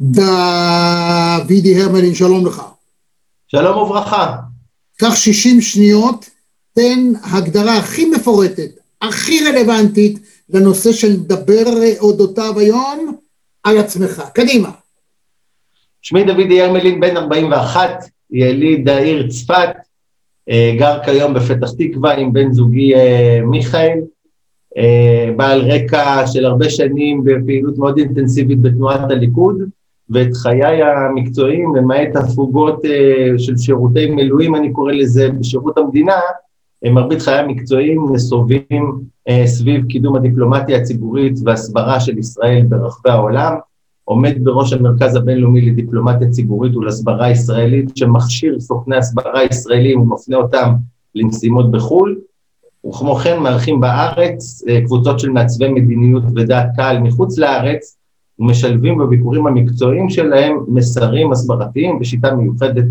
דוידי הרמלין, שלום לך. שלום וברכה. קח 60 שניות, תן הגדרה הכי מפורטת, הכי רלוונטית לנושא שנדבר אודותיו היום, על עצמך. קדימה. שמי דוד ירמלין, בן 41, יליד העיר צפת, אה, גר כיום בפתח תקווה עם בן זוגי אה, מיכאל, אה, בעל רקע של הרבה שנים בפעילות מאוד אינטנסיבית בתנועת הליכוד, ואת חיי המקצועיים, למעט הפוגות של שירותי מילואים, אני קורא לזה, בשירות המדינה, מרבית חיי המקצועיים נסובים סביב קידום הדיפלומטיה הציבורית והסברה של ישראל ברחבי העולם. עומד בראש המרכז הבינלאומי לדיפלומטיה ציבורית ולהסברה ישראלית, שמכשיר סוכני הסברה ישראלים ומפנה אותם למשימות בחו"ל, וכמו כן מארחים בארץ אה, קבוצות של מעצבי מדיניות ודעת קהל מחוץ לארץ, ומשלבים בביקורים המקצועיים שלהם מסרים הסברתיים בשיטה מיוחדת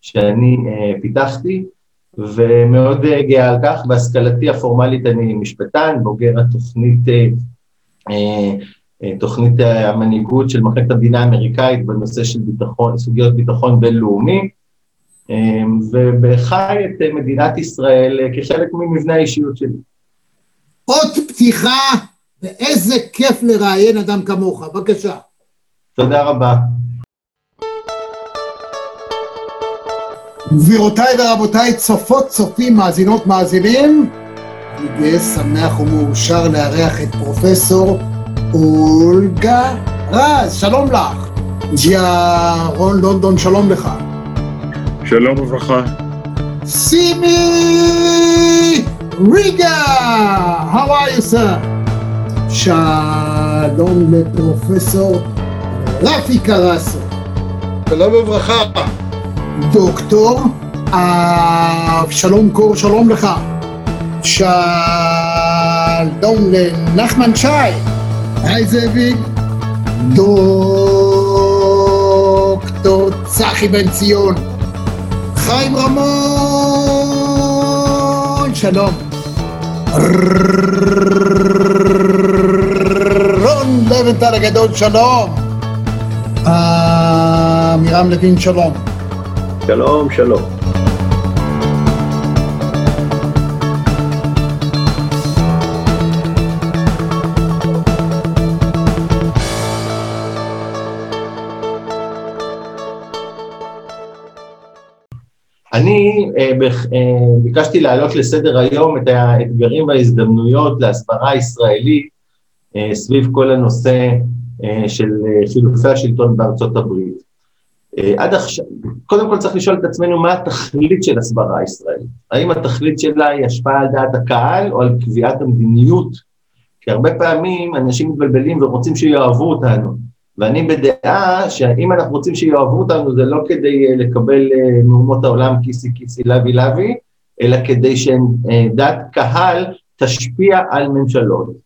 שאני אה, פיתחתי, ומאוד אה, גאה על כך. בהשכלתי הפורמלית אני משפטן, בוגר התוכנית אה, תוכנית המנהיגות של מחלקת המדינה האמריקאית בנושא של ביטחון, סוגיות ביטחון בינלאומי, ובחי את מדינת ישראל כחלק ממבנה האישיות שלי. עוד פתיחה, ואיזה כיף לראיין אדם כמוך, בבקשה. תודה רבה. גבירותיי ורבותיי, צופות, צופים, מאזינות, מאזינים, אני גאה, שמח ומאושר לארח את פרופסור אולגה רז, שלום לך. ג'יה רון לונדון, שלום לך. שלום וברכה. סימי ריגה, how are you sir? שלום לפרופסור רפי קרסו. שלום וברכה. דוקטור אבשלום קור, שלום לך. שלום לנחמן שי. היי זאביק. דוקטור צחי בן ציון. חיים רמון, שלום. לבנטל הגדול, שלום. עמירם לוין, שלום. שלום, שלום. אני אה, אה, ביקשתי להעלות לסדר היום את האתגרים וההזדמנויות להסברה ישראלית אה, סביב כל הנושא של חילופי השלטון בארצות הברית. עד עכשיו, קודם כל צריך לשאול את עצמנו מה התכלית של הסברה ישראלית. האם התכלית שלה היא השפעה על דעת הקהל או על קביעת המדיניות? כי הרבה פעמים אנשים מתבלבלים ורוצים שיאהבו אותנו. ואני בדעה שאם אנחנו רוצים שיאהבו אותנו זה לא כדי אה, לקבל אה, מאומות העולם כיסי כיסי לוי לוי, אלא כדי שדעת קהל תשפיע על ממשלות.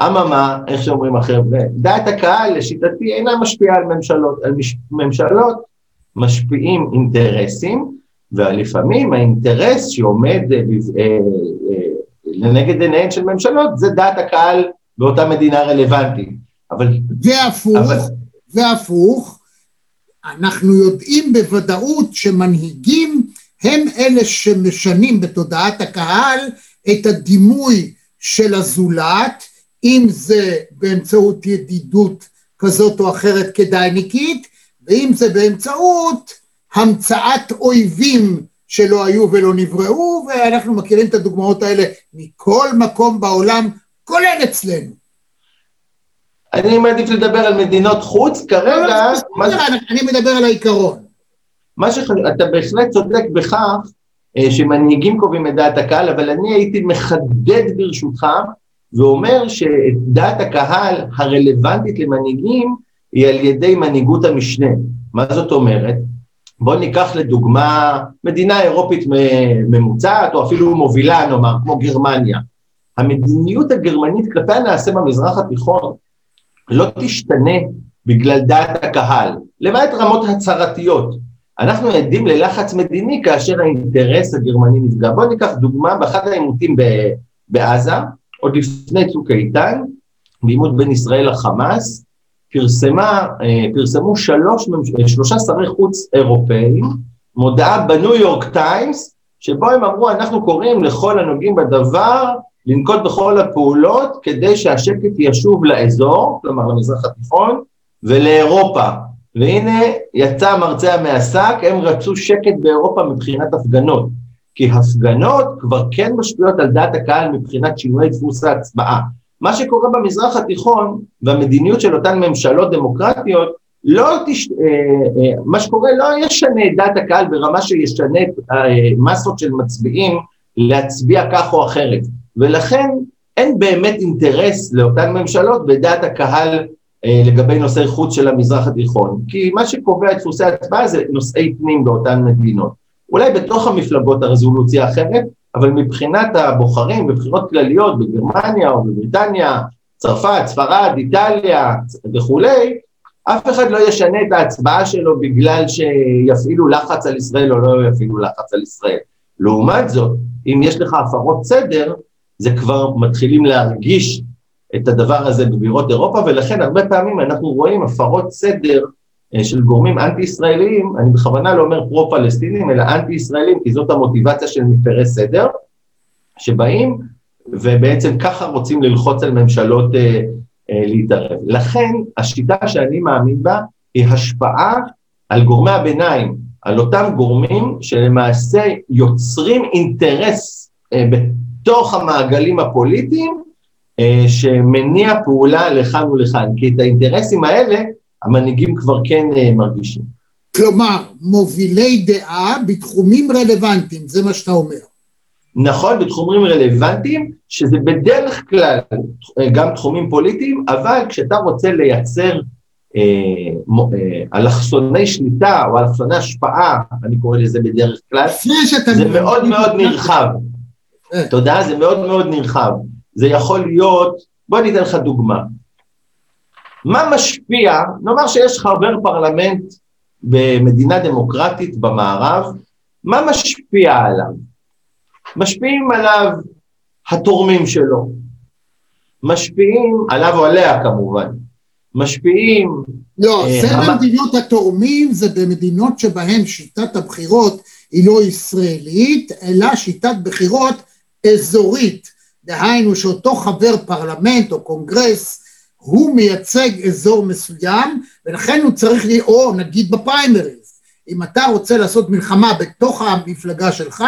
אממה, איך שאומרים החבר'ה, דעת הקהל לשיטתי אינה משפיעה על ממשלות, על מש, ממשלות משפיעים אינטרסים, ולפעמים האינטרס שעומד אה, אה, אה, לנגד עיניהן של ממשלות זה דעת הקהל באותה מדינה רלוונטית. אבל... והפוך, אבל... והפוך, אנחנו יודעים בוודאות שמנהיגים הם אלה שמשנים בתודעת הקהל את הדימוי של הזולת, אם זה באמצעות ידידות כזאת או אחרת כדאיניקית, ואם זה באמצעות המצאת אויבים שלא היו ולא נבראו, ואנחנו מכירים את הדוגמאות האלה מכל מקום בעולם, כולל אצלנו. אני מעדיף לדבר על מדינות חוץ, כרגע... אני מדבר על העיקרון. מה שאתה בהחלט צודק בכך אה, שמנהיגים קובעים את דעת הקהל, אבל אני הייתי מחדד ברשותך ואומר שדעת הקהל הרלוונטית למנהיגים היא על ידי מנהיגות המשנה. מה זאת אומרת? בואו ניקח לדוגמה מדינה אירופית ממוצעת או אפילו מובילה נאמר, כמו גרמניה. המדיניות הגרמנית כלפי הנעשה במזרח התיכון לא תשתנה בגלל דעת הקהל, למעט רמות הצהרתיות. אנחנו עדים ללחץ מדיני כאשר האינטרס הגרמני נפגע. בואו ניקח דוגמה באחד העימותים בעזה, עוד לפני צוק איתן, בעימות בין ישראל לחמאס, פרסמה, פרסמו שלוש, שלושה שרי חוץ אירופאים, מודעה בניו יורק טיימס, שבו הם אמרו, אנחנו קוראים לכל הנוגעים בדבר לנקוט בכל הפעולות כדי שהשקט ישוב לאזור, כלומר למזרח התיכון, ולאירופה. והנה יצא המרצע מהשק, הם רצו שקט באירופה מבחינת הפגנות. כי הפגנות כבר כן משפיעות על דעת הקהל מבחינת שינוי דפוס ההצבעה. מה שקורה במזרח התיכון והמדיניות של אותן ממשלות דמוקרטיות, לא תש... אה, אה, מה שקורה לא ישנה את דעת הקהל ברמה שישנה את אה, מסות של מצביעים להצביע כך או אחרת. ולכן אין באמת אינטרס לאותן ממשלות בדעת הקהל לגבי נושאי חוץ של המזרח התיכון, כי מה שקובע את דפוסי ההצבעה זה נושאי פנים באותן מדינות. אולי בתוך המפלגות הרזולוציה אחרת, אבל מבחינת הבוחרים בבחירות כלליות בגרמניה או בבריטניה, צרפת, ספרד, איטליה וכולי, אף אחד לא ישנה את ההצבעה שלו בגלל שיפעילו לחץ על ישראל או לא יפעילו לחץ על ישראל. לעומת זאת, אם יש לך הפרות סדר, זה כבר מתחילים להרגיש את הדבר הזה בבירות אירופה, ולכן הרבה פעמים אנחנו רואים הפרות סדר של גורמים אנטי-ישראליים, אני בכוונה לא אומר פרו-פלסטינים, אלא אנטי-ישראלים, כי זאת המוטיבציה של מפרי סדר, שבאים ובעצם ככה רוצים ללחוץ על ממשלות אה, אה, להתערב. לכן השיטה שאני מאמין בה היא השפעה על גורמי הביניים, על אותם גורמים שלמעשה יוצרים אינטרס אה, בתוך המעגלים הפוליטיים אה, שמניע פעולה לכאן ולכאן, כי את האינטרסים האלה המנהיגים כבר כן אה, מרגישים. כלומר, מובילי דעה בתחומים רלוונטיים, זה מה שאתה אומר. נכון, בתחומים רלוונטיים, שזה בדרך כלל אה, גם תחומים פוליטיים, אבל כשאתה רוצה לייצר אה, אה, אלכסוני שליטה או אלכסוני השפעה, אני קורא לזה בדרך כלל, זה מאוד מאוד נרחב. אה. תודה, זה מאוד מאוד נרחב. זה יכול להיות, בוא אני אתן לך דוגמה. מה משפיע, נאמר שיש חבר פרלמנט במדינה דמוקרטית במערב, מה משפיע עליו? משפיעים עליו התורמים שלו, משפיעים עליו או עליה כמובן, משפיעים... לא, אה, זה המ... התורמים, זה במדינות שבהן שיטת הבחירות היא לא ישראלית, אלא שיטת בחירות אזורית. דהיינו שאותו חבר פרלמנט או קונגרס הוא מייצג אזור מסוים ולכן הוא צריך, או נגיד בפריימריז, אם אתה רוצה לעשות מלחמה בתוך המפלגה שלך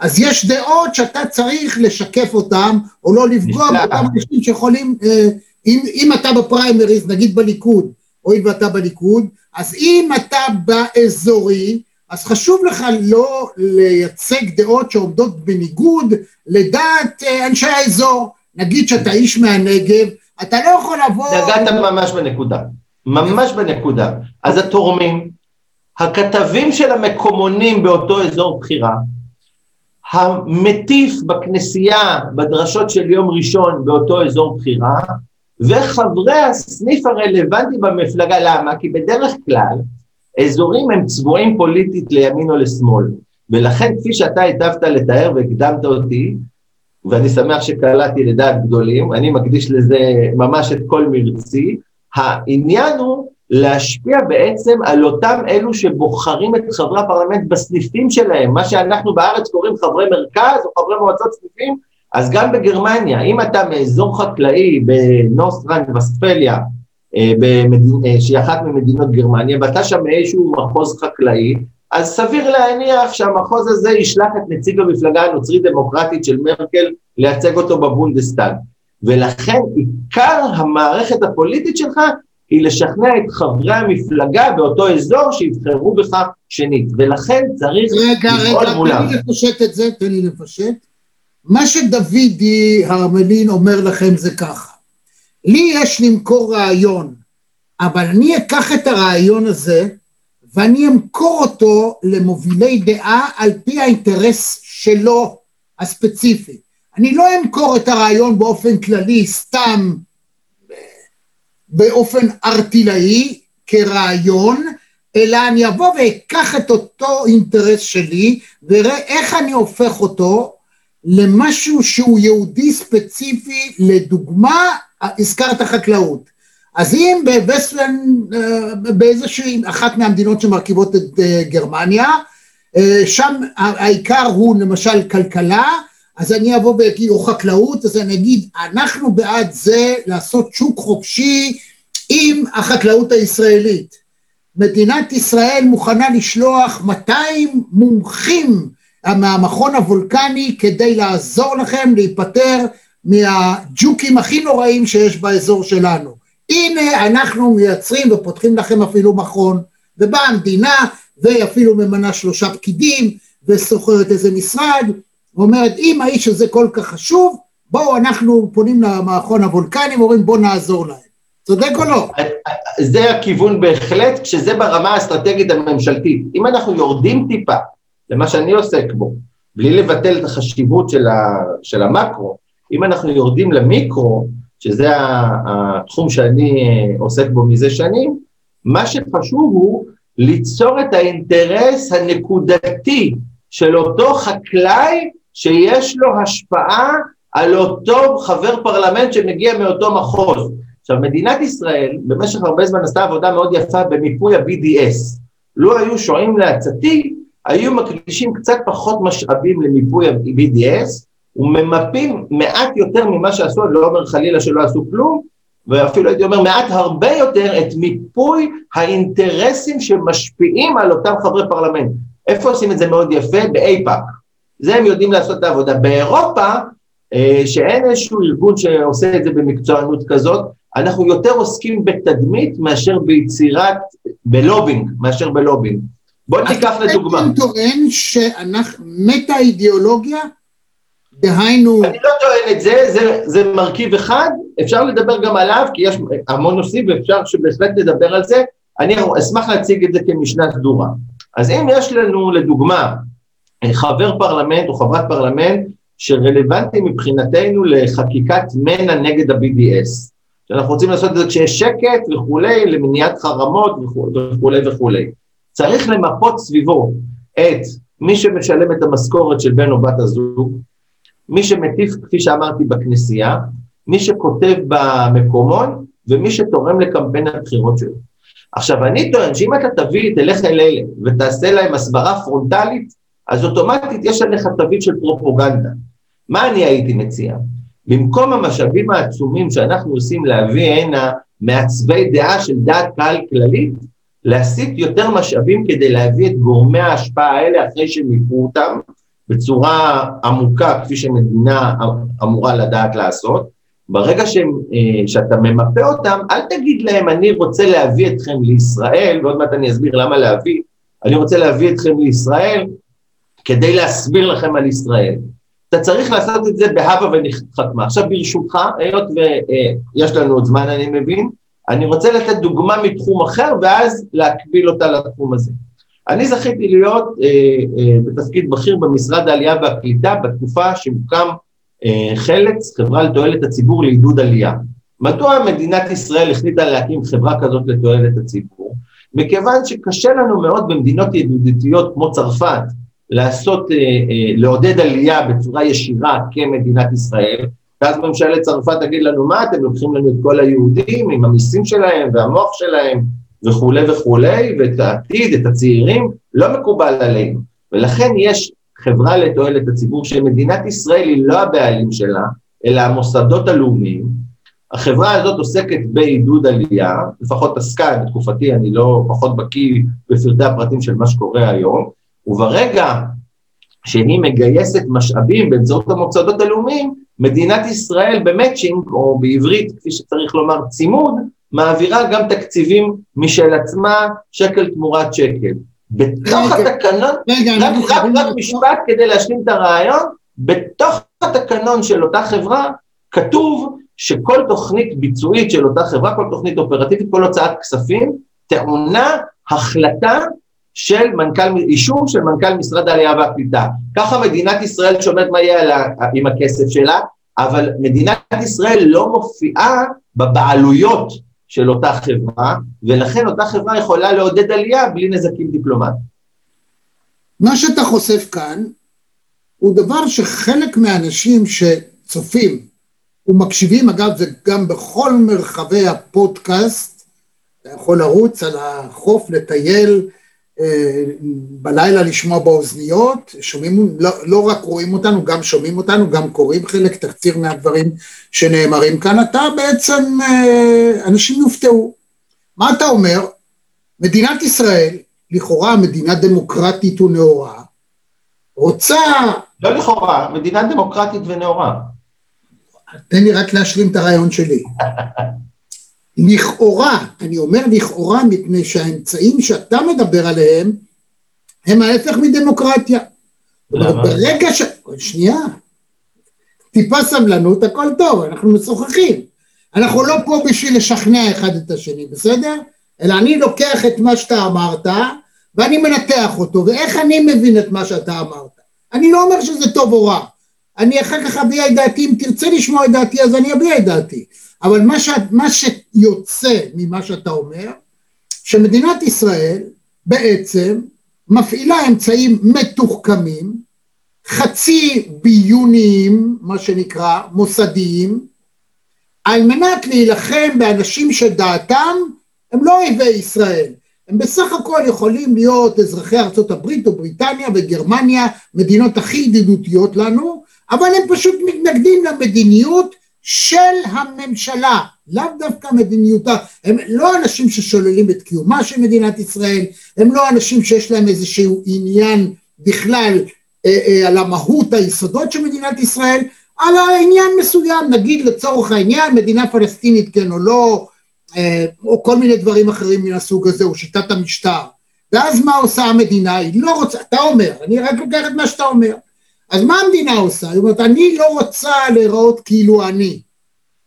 אז יש דעות שאתה צריך לשקף אותן, או לא לפגוע באותם אנשים שיכולים, אה, אם, אם אתה בפריימריז, נגיד בליכוד, הואיל ואתה בליכוד, אז אם אתה באזורי, אז חשוב לך לא לייצג דעות שעומדות בניגוד לדעת אה, אנשי האזור. נגיד שאתה איש מהנגב, אתה לא יכול לבוא... נגעת ממש בנקודה, ממש בנקודה. אז התורמים, הכתבים של המקומונים באותו אזור בחירה, המטיף בכנסייה בדרשות של יום ראשון באותו אזור בחירה, וחברי הסניף הרלוונטי במפלגה, למה? כי בדרך כלל אזורים הם צבועים פוליטית לימין או לשמאל, ולכן כפי שאתה היטבת לתאר והקדמת אותי, ואני שמח שקלעתי לדעת גדולים, אני מקדיש לזה ממש את כל מרצי, העניין הוא להשפיע בעצם על אותם אלו שבוחרים את חברי הפרלמנט בסניפים שלהם, מה שאנחנו בארץ קוראים חברי מרכז או חברי מועצות סניפים, אז גם בגרמניה, אם אתה מאזור חקלאי בנוסטרן וספליה, אה, אה, שהיא אחת ממדינות גרמניה, ואתה שם מאיזשהו מחוז חקלאי, אז סביר להניח שהמחוז הזה ישלח את נציג המפלגה הנוצרית דמוקרטית של מרקל לייצג אותו בבונדסטאג. ולכן עיקר המערכת הפוליטית שלך היא לשכנע את חברי המפלגה באותו אזור שיבחרו בך שנית, ולכן צריך רגע, רגע, מולם. תן לי לפשט את זה, תן לי לפשט. מה שדודי הרמלין אומר לכם זה ככה, לי יש למכור רעיון, אבל אני אקח את הרעיון הזה ואני אמכור אותו למובילי דעה על פי האינטרס שלו הספציפי. אני לא אמכור את הרעיון באופן כללי סתם באופן ארטילאי כרעיון, אלא אני אבוא ואקח את אותו אינטרס שלי ואראה איך אני הופך אותו למשהו שהוא יהודי ספציפי, לדוגמה, הזכרת חקלאות. אז אם בווסטלן, אה, באיזושהי אחת מהמדינות שמרכיבות את אה, גרמניה, אה, שם העיקר הוא למשל כלכלה, אז אני אבוא ואגיד, או חקלאות, אז אני אגיד, אנחנו בעד זה לעשות שוק חופשי עם החקלאות הישראלית. מדינת ישראל מוכנה לשלוח 200 מומחים מהמכון הוולקני כדי לעזור לכם להיפטר מהג'וקים הכי נוראים שיש באזור שלנו. הנה אנחנו מייצרים ופותחים לכם אפילו מכון, ובאה המדינה ואפילו ממנה שלושה פקידים ושוכרת איזה משרד, ואומרת אם האיש הזה כל כך חשוב, בואו אנחנו פונים למכון הוולקני ואומרים בואו נעזור להם. צודק או לא? זה הכיוון בהחלט, כשזה ברמה האסטרטגית הממשלתית. אם אנחנו יורדים טיפה למה שאני עוסק בו, בלי לבטל את החשיבות של, ה, של המקרו, אם אנחנו יורדים למיקרו, שזה התחום שאני אה, עוסק בו מזה שנים, מה שחשוב הוא ליצור את האינטרס הנקודתי של אותו חקלאי שיש לו השפעה על אותו חבר פרלמנט שמגיע מאותו מחוז. עכשיו, מדינת ישראל במשך הרבה זמן עשתה עבודה מאוד יפה במיפוי ה-BDS. לו היו שועים לעצתי, היו מקדישים קצת פחות משאבים למיפוי ה-BDS, וממפים מעט יותר ממה שעשו, אני לא אומר חלילה שלא עשו כלום, ואפילו הייתי אומר מעט הרבה יותר את מיפוי האינטרסים שמשפיעים על אותם חברי פרלמנט. איפה עושים את זה מאוד יפה? באייפאק. זה הם יודעים לעשות את העבודה. באירופה, אה, שאין איזשהו ארגון שעושה את זה במקצוענות כזאת, אנחנו יותר עוסקים בתדמית מאשר ביצירת, בלובינג, מאשר בלובינג. בוא ניקח לדוגמה. אתה טוען שאנחנו, מטה אידיאולוגיה דהיינו... אני לא טוען את זה, זה, זה מרכיב אחד, אפשר לדבר גם עליו, כי יש המון נושאים ואפשר שבהחלט נדבר על זה, אני אשמח להציג את זה כמשנה סדורה. אז אם יש לנו לדוגמה חבר פרלמנט או חברת פרלמנט שרלוונטי מבחינתנו לחקיקת מנע נגד ה-BDS, שאנחנו רוצים לעשות את זה כשיש שקט וכולי, למניעת חרמות וכולי וכולי. צריך למפות סביבו את מי שמשלם את המשכורת של בן או בת הזוג, מי שמטיף, כפי שאמרתי, בכנסייה, מי שכותב במקומון, ומי שתורם לקמפיין הבחירות שלו. עכשיו, אני טוען שאם אתה תביא, תלך אל אלה ותעשה להם הסברה פרונטלית, אז אוטומטית יש עליך תווית של פרופוגנדה. מה אני הייתי מציע? במקום המשאבים העצומים שאנחנו עושים להביא הנה מעצבי דעה של דעת קהל כללית, להסיט יותר משאבים כדי להביא את גורמי ההשפעה האלה אחרי שהם יקרו אותם, בצורה עמוקה, כפי שמדינה אמורה לדעת לעשות, ברגע שהם, אה, שאתה ממפה אותם, אל תגיד להם, אני רוצה להביא אתכם לישראל, ועוד מעט אני אסביר למה להביא, אני רוצה להביא אתכם לישראל כדי להסביר לכם על ישראל. אתה צריך לעשות את זה בהבה ונחתמה. עכשיו ברשותך, היות ויש לנו עוד זמן אני מבין, אני רוצה לתת דוגמה מתחום אחר ואז להקביל אותה לתחום הזה. אני זכיתי להיות אה, אה, בתפקיד בכיר במשרד העלייה והקליטה בתקופה שמוקם אה, חלץ, חברה לתועלת הציבור לעידוד עלייה. מדוע מדינת ישראל החליטה להקים חברה כזאת לתועלת הציבור? מכיוון שקשה לנו מאוד במדינות ידידותיות כמו צרפת לעשות, אה, אה, לעודד עלייה בצורה ישירה כמדינת ישראל, ואז ממשלת צרפת תגיד לנו, מה אתם לוקחים לנו את כל היהודים עם המיסים שלהם והמוח שלהם וכולי וכולי, ואת העתיד, את הצעירים, לא מקובל עלינו. ולכן יש חברה לתועלת הציבור שמדינת ישראל היא לא הבעלים שלה, אלא המוסדות הלאומיים. החברה הזאת עוסקת בעידוד עלייה, לפחות עסקה בתקופתי, אני לא פחות בקיא בפרטי הפרטים של מה שקורה היום, וברגע שהיא מגייסת משאבים באמצעות המוסדות הלאומיים, מדינת ישראל במצ'ינג, או בעברית, כפי שצריך לומר, צימוד, מעבירה גם תקציבים משל עצמה, שקל תמורת שקל. בתוך התקנון, רק, רק, רק משפט כדי להשלים את הרעיון, בתוך התקנון של אותה חברה כתוב שכל תוכנית ביצועית של אותה חברה, כל תוכנית אופרטיבית, כל הוצאת כספים, טעונה החלטה של מנכ"ל, אישור של מנכ"ל משרד העלייה והקליטה. ככה מדינת ישראל שומעת מה יהיה עם הכסף שלה, אבל מדינת ישראל לא מופיעה בבעלויות של אותה חברה, ולכן אותה חברה יכולה לעודד עלייה בלי נזקים דיפלומטיים. מה שאתה חושף כאן הוא דבר שחלק מהאנשים שצופים ומקשיבים, אגב זה גם בכל מרחבי הפודקאסט, אתה יכול לרוץ על החוף, לטייל, בלילה לשמוע באוזניות, שומעים, לא, לא רק רואים אותנו, גם שומעים אותנו, גם קוראים חלק, תקציר מהדברים שנאמרים כאן, אתה בעצם, אה, אנשים יופתעו. מה אתה אומר? מדינת ישראל, לכאורה מדינה דמוקרטית ונאורה, רוצה... לא לכאורה, מדינה דמוקרטית ונאורה. תן לי רק להשלים את הרעיון שלי. לכאורה, אני אומר לכאורה מפני שהאמצעים שאתה מדבר עליהם הם ההפך מדמוקרטיה. למה? ברגע ש... שנייה, טיפה סבלנות, הכל טוב, אנחנו משוחחים. אנחנו לא פה בשביל לשכנע אחד את השני, בסדר? אלא אני לוקח את מה שאתה אמרת ואני מנתח אותו, ואיך אני מבין את מה שאתה אמרת. אני לא אומר שזה טוב או רע. אני אחר כך אביע את דעתי, אם תרצה לשמוע את דעתי אז אני אביע את דעתי. אבל מה, ש... מה שיוצא ממה שאתה אומר, שמדינת ישראל בעצם מפעילה אמצעים מתוחכמים, חצי ביוניים, מה שנקרא, מוסדיים, על מנת להילחם באנשים שדעתם הם לא אויבי ישראל, הם בסך הכל יכולים להיות אזרחי הברית או בריטניה וגרמניה, מדינות הכי ידידותיות לנו, אבל הם פשוט מתנגדים למדיניות של הממשלה, לאו דווקא מדיניותה, הם לא אנשים ששוללים את קיומה של מדינת ישראל, הם לא אנשים שיש להם איזשהו עניין בכלל אה, אה, על המהות היסודות של מדינת ישראל, על העניין מסוים, נגיד לצורך העניין מדינה פלסטינית כן או לא, אה, או כל מיני דברים אחרים מן הסוג הזה, או שיטת המשטר. ואז מה עושה המדינה? היא לא רוצה, אתה אומר, אני רק לוקח את מה שאתה אומר. אז מה המדינה עושה? היא אומרת, אני לא רוצה להיראות כאילו אני.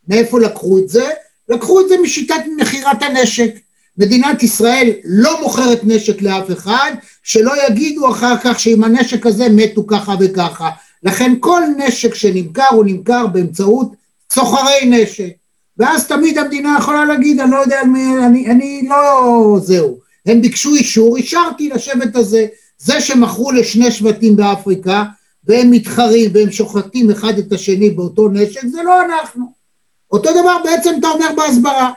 מאיפה לקחו את זה? לקחו את זה משיטת מכירת הנשק. מדינת ישראל לא מוכרת נשק לאף אחד, שלא יגידו אחר כך שעם הנשק הזה מתו ככה וככה. לכן כל נשק שנמכר הוא נמכר באמצעות סוחרי נשק. ואז תמיד המדינה יכולה להגיד, אני לא יודע על מי, אני, אני לא, זהו. הם ביקשו אישור, אישרתי לשבט הזה. זה שמכרו לשני שבטים באפריקה, והם מתחרים והם שוחטים אחד את השני באותו נשק, זה לא אנחנו. אותו דבר בעצם אתה אומר בהסברה.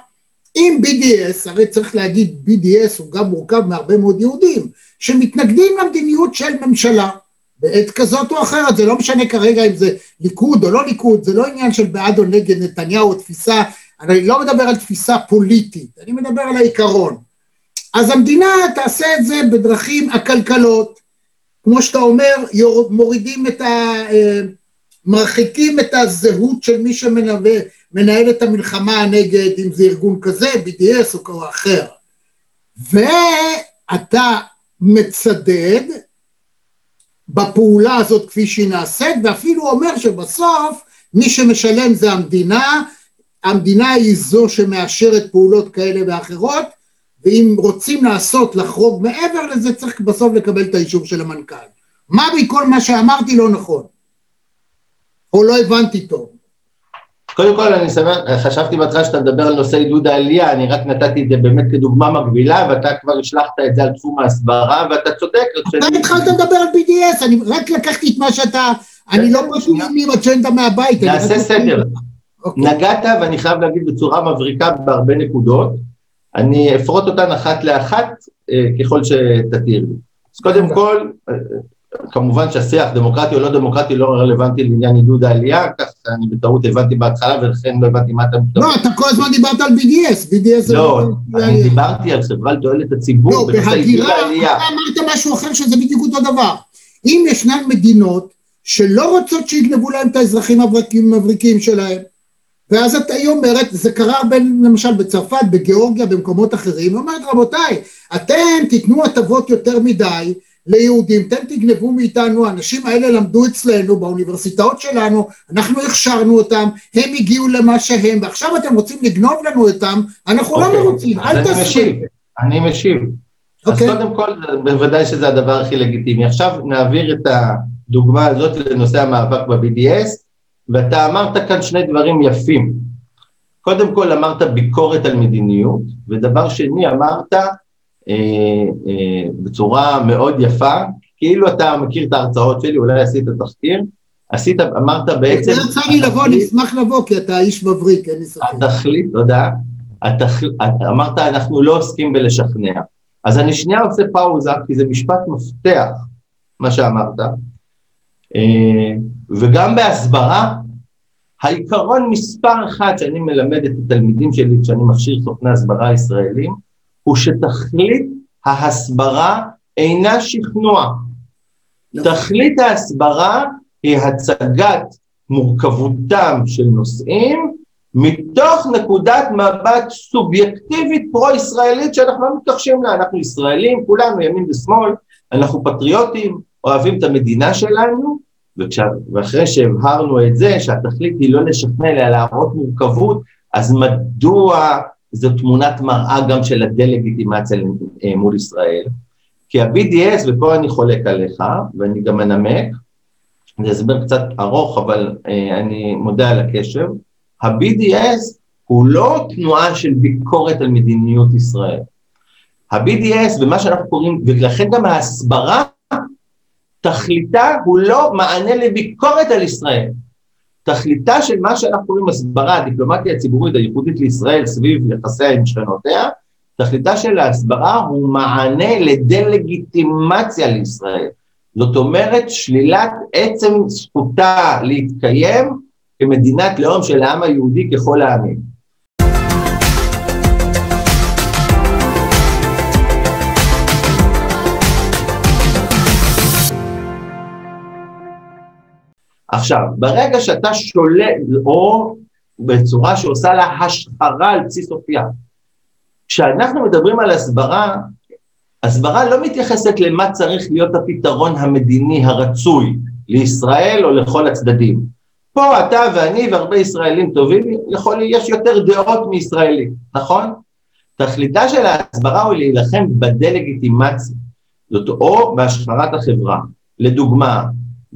אם BDS, הרי צריך להגיד BDS הוא גם מורכב מהרבה מאוד יהודים, שמתנגדים למדיניות של ממשלה, בעת כזאת או אחרת, זה לא משנה כרגע אם זה ליכוד או לא ליכוד, זה לא עניין של בעד או נגד נתניהו תפיסה, אני לא מדבר על תפיסה פוליטית, אני מדבר על העיקרון. אז המדינה תעשה את זה בדרכים עקלקלות, כמו שאתה אומר, מורידים את ה... אה, מרחיקים את הזהות של מי שמנהל את המלחמה נגד, אם זה ארגון כזה, BDS או אחר. ואתה מצדד בפעולה הזאת כפי שהיא נעשית, ואפילו אומר שבסוף מי שמשלם זה המדינה, המדינה היא זו שמאשרת פעולות כאלה ואחרות, ואם רוצים לעשות, לחרוג מעבר לזה, צריך בסוף לקבל את האישור של המנכ"ל. מה מכל מה שאמרתי לא נכון? או לא הבנתי טוב? קודם כל אני שמח, חשבתי בהתחלה שאתה מדבר על נושא עידוד העלייה, אני רק נתתי את זה באמת כדוגמה מקבילה, ואתה כבר השלכת את זה על תחום ההסברה, ואתה צודק. אתה התחלת לדבר על BDS, אני רק לקחתי את מה שאתה, אני לא פשוט עם אג'נדה מהבית. נעשה סדר. אוקיי. נגעת, ואני חייב להגיד בצורה מבריקה בהרבה נקודות, אני אפרוט אותן אחת לאחת אה, ככל שתתיר לי. אז קודם כל, אה, כמובן שהשיח דמוקרטי או לא דמוקרטי לא רלוונטי לעניין עידוד העלייה, כך אני בטעות הבנתי בהתחלה ולכן לא הבנתי מה אתה מתכוון. לא, אתה כל הזמן דיברת על BDS, BDS זה לא... לא, אני דיברתי על חברה לתועלת הציבור לא. אתה אמרת משהו אחר שזה בדיוק אותו דבר. אם ישנן מדינות שלא רוצות שיגנבו להם את האזרחים המבריקים שלהם, ואז את היא אומרת, זה קרה בין, למשל בצרפת, בגיאורגיה, במקומות אחרים, היא אומרת רבותיי, אתם תיתנו הטבות יותר מדי ליהודים, אתם תגנבו מאיתנו, האנשים האלה למדו אצלנו באוניברסיטאות שלנו, אנחנו הכשרנו אותם, הם הגיעו למה שהם, ועכשיו אתם רוצים לגנוב לנו אותם, אנחנו okay. לא אוקיי. מרוצים, אל תעשו. אני משיב, אני משיב. Okay. אז אוקיי. קודם כל, בוודאי שזה הדבר הכי לגיטימי. עכשיו נעביר את הדוגמה הזאת לנושא המאבק ב-BDS, ואתה אמרת כאן שני דברים יפים. קודם כל אמרת ביקורת על מדיניות, ודבר שני אמרת אה, אה, בצורה מאוד יפה, כאילו אתה מכיר את ההרצאות שלי, אולי עשית תחקיר, עשית, אמרת בעצם... זה יצא לי לבוא, אני אשמח לבוא, כי אתה איש מבריק, אין לי ספק. התכלית, תודה. התכל, אמרת, אנחנו לא עוסקים בלשכנע. אז אני שנייה עושה פאוזה, כי זה משפט מפתח, מה שאמרת. וגם בהסברה, העיקרון מספר אחד שאני מלמד את התלמידים שלי כשאני מכשיר סוכני הסברה ישראלים, הוא שתכלית ההסברה אינה שכנוע. תכלית ההסברה היא הצגת מורכבותם של נושאים מתוך נקודת מבט סובייקטיבית פרו-ישראלית שאנחנו לא מתכחשים לה, אנחנו ישראלים, כולנו ימין ושמאל, אנחנו פטריוטים, אוהבים את המדינה שלנו, ואחרי שהבהרנו את זה, שהתכלית היא לא לשכנע אלא להראות מורכבות, אז מדוע זו תמונת מראה גם של הדה-לגיטימציה מול ישראל? כי ה-BDS, ופה אני חולק עליך, ואני גם אנמק, זה הסבר קצת ארוך, אבל אה, אני מודה על הקשב, ה-BDS הוא לא תנועה של ביקורת על מדיניות ישראל. ה-BDS ומה שאנחנו קוראים, ולכן גם ההסברה, תכליתה הוא לא מענה לביקורת על ישראל. תכליתה של מה שאנחנו קוראים הסברה, הדיפלומטיה הציבורית הייחודית לישראל סביב יחסיה עם שכנותיה, תכליתה של ההסברה הוא מענה לדה-לגיטימציה לישראל. זאת אומרת, שלילת עצם זכותה להתקיים כמדינת לאום של העם היהודי ככל העמים. עכשיו, ברגע שאתה שולט, או בצורה שעושה לה השחרה על בסיס אופייה, כשאנחנו מדברים על הסברה, הסברה לא מתייחסת למה צריך להיות הפתרון המדיני הרצוי לישראל או לכל הצדדים. פה אתה ואני והרבה ישראלים טובים, יכול, יש יותר דעות מישראלים, נכון? תכליתה של ההסברה הוא להילחם בדה-לגיטימציה, זאת או בהשחרת החברה. לדוגמה,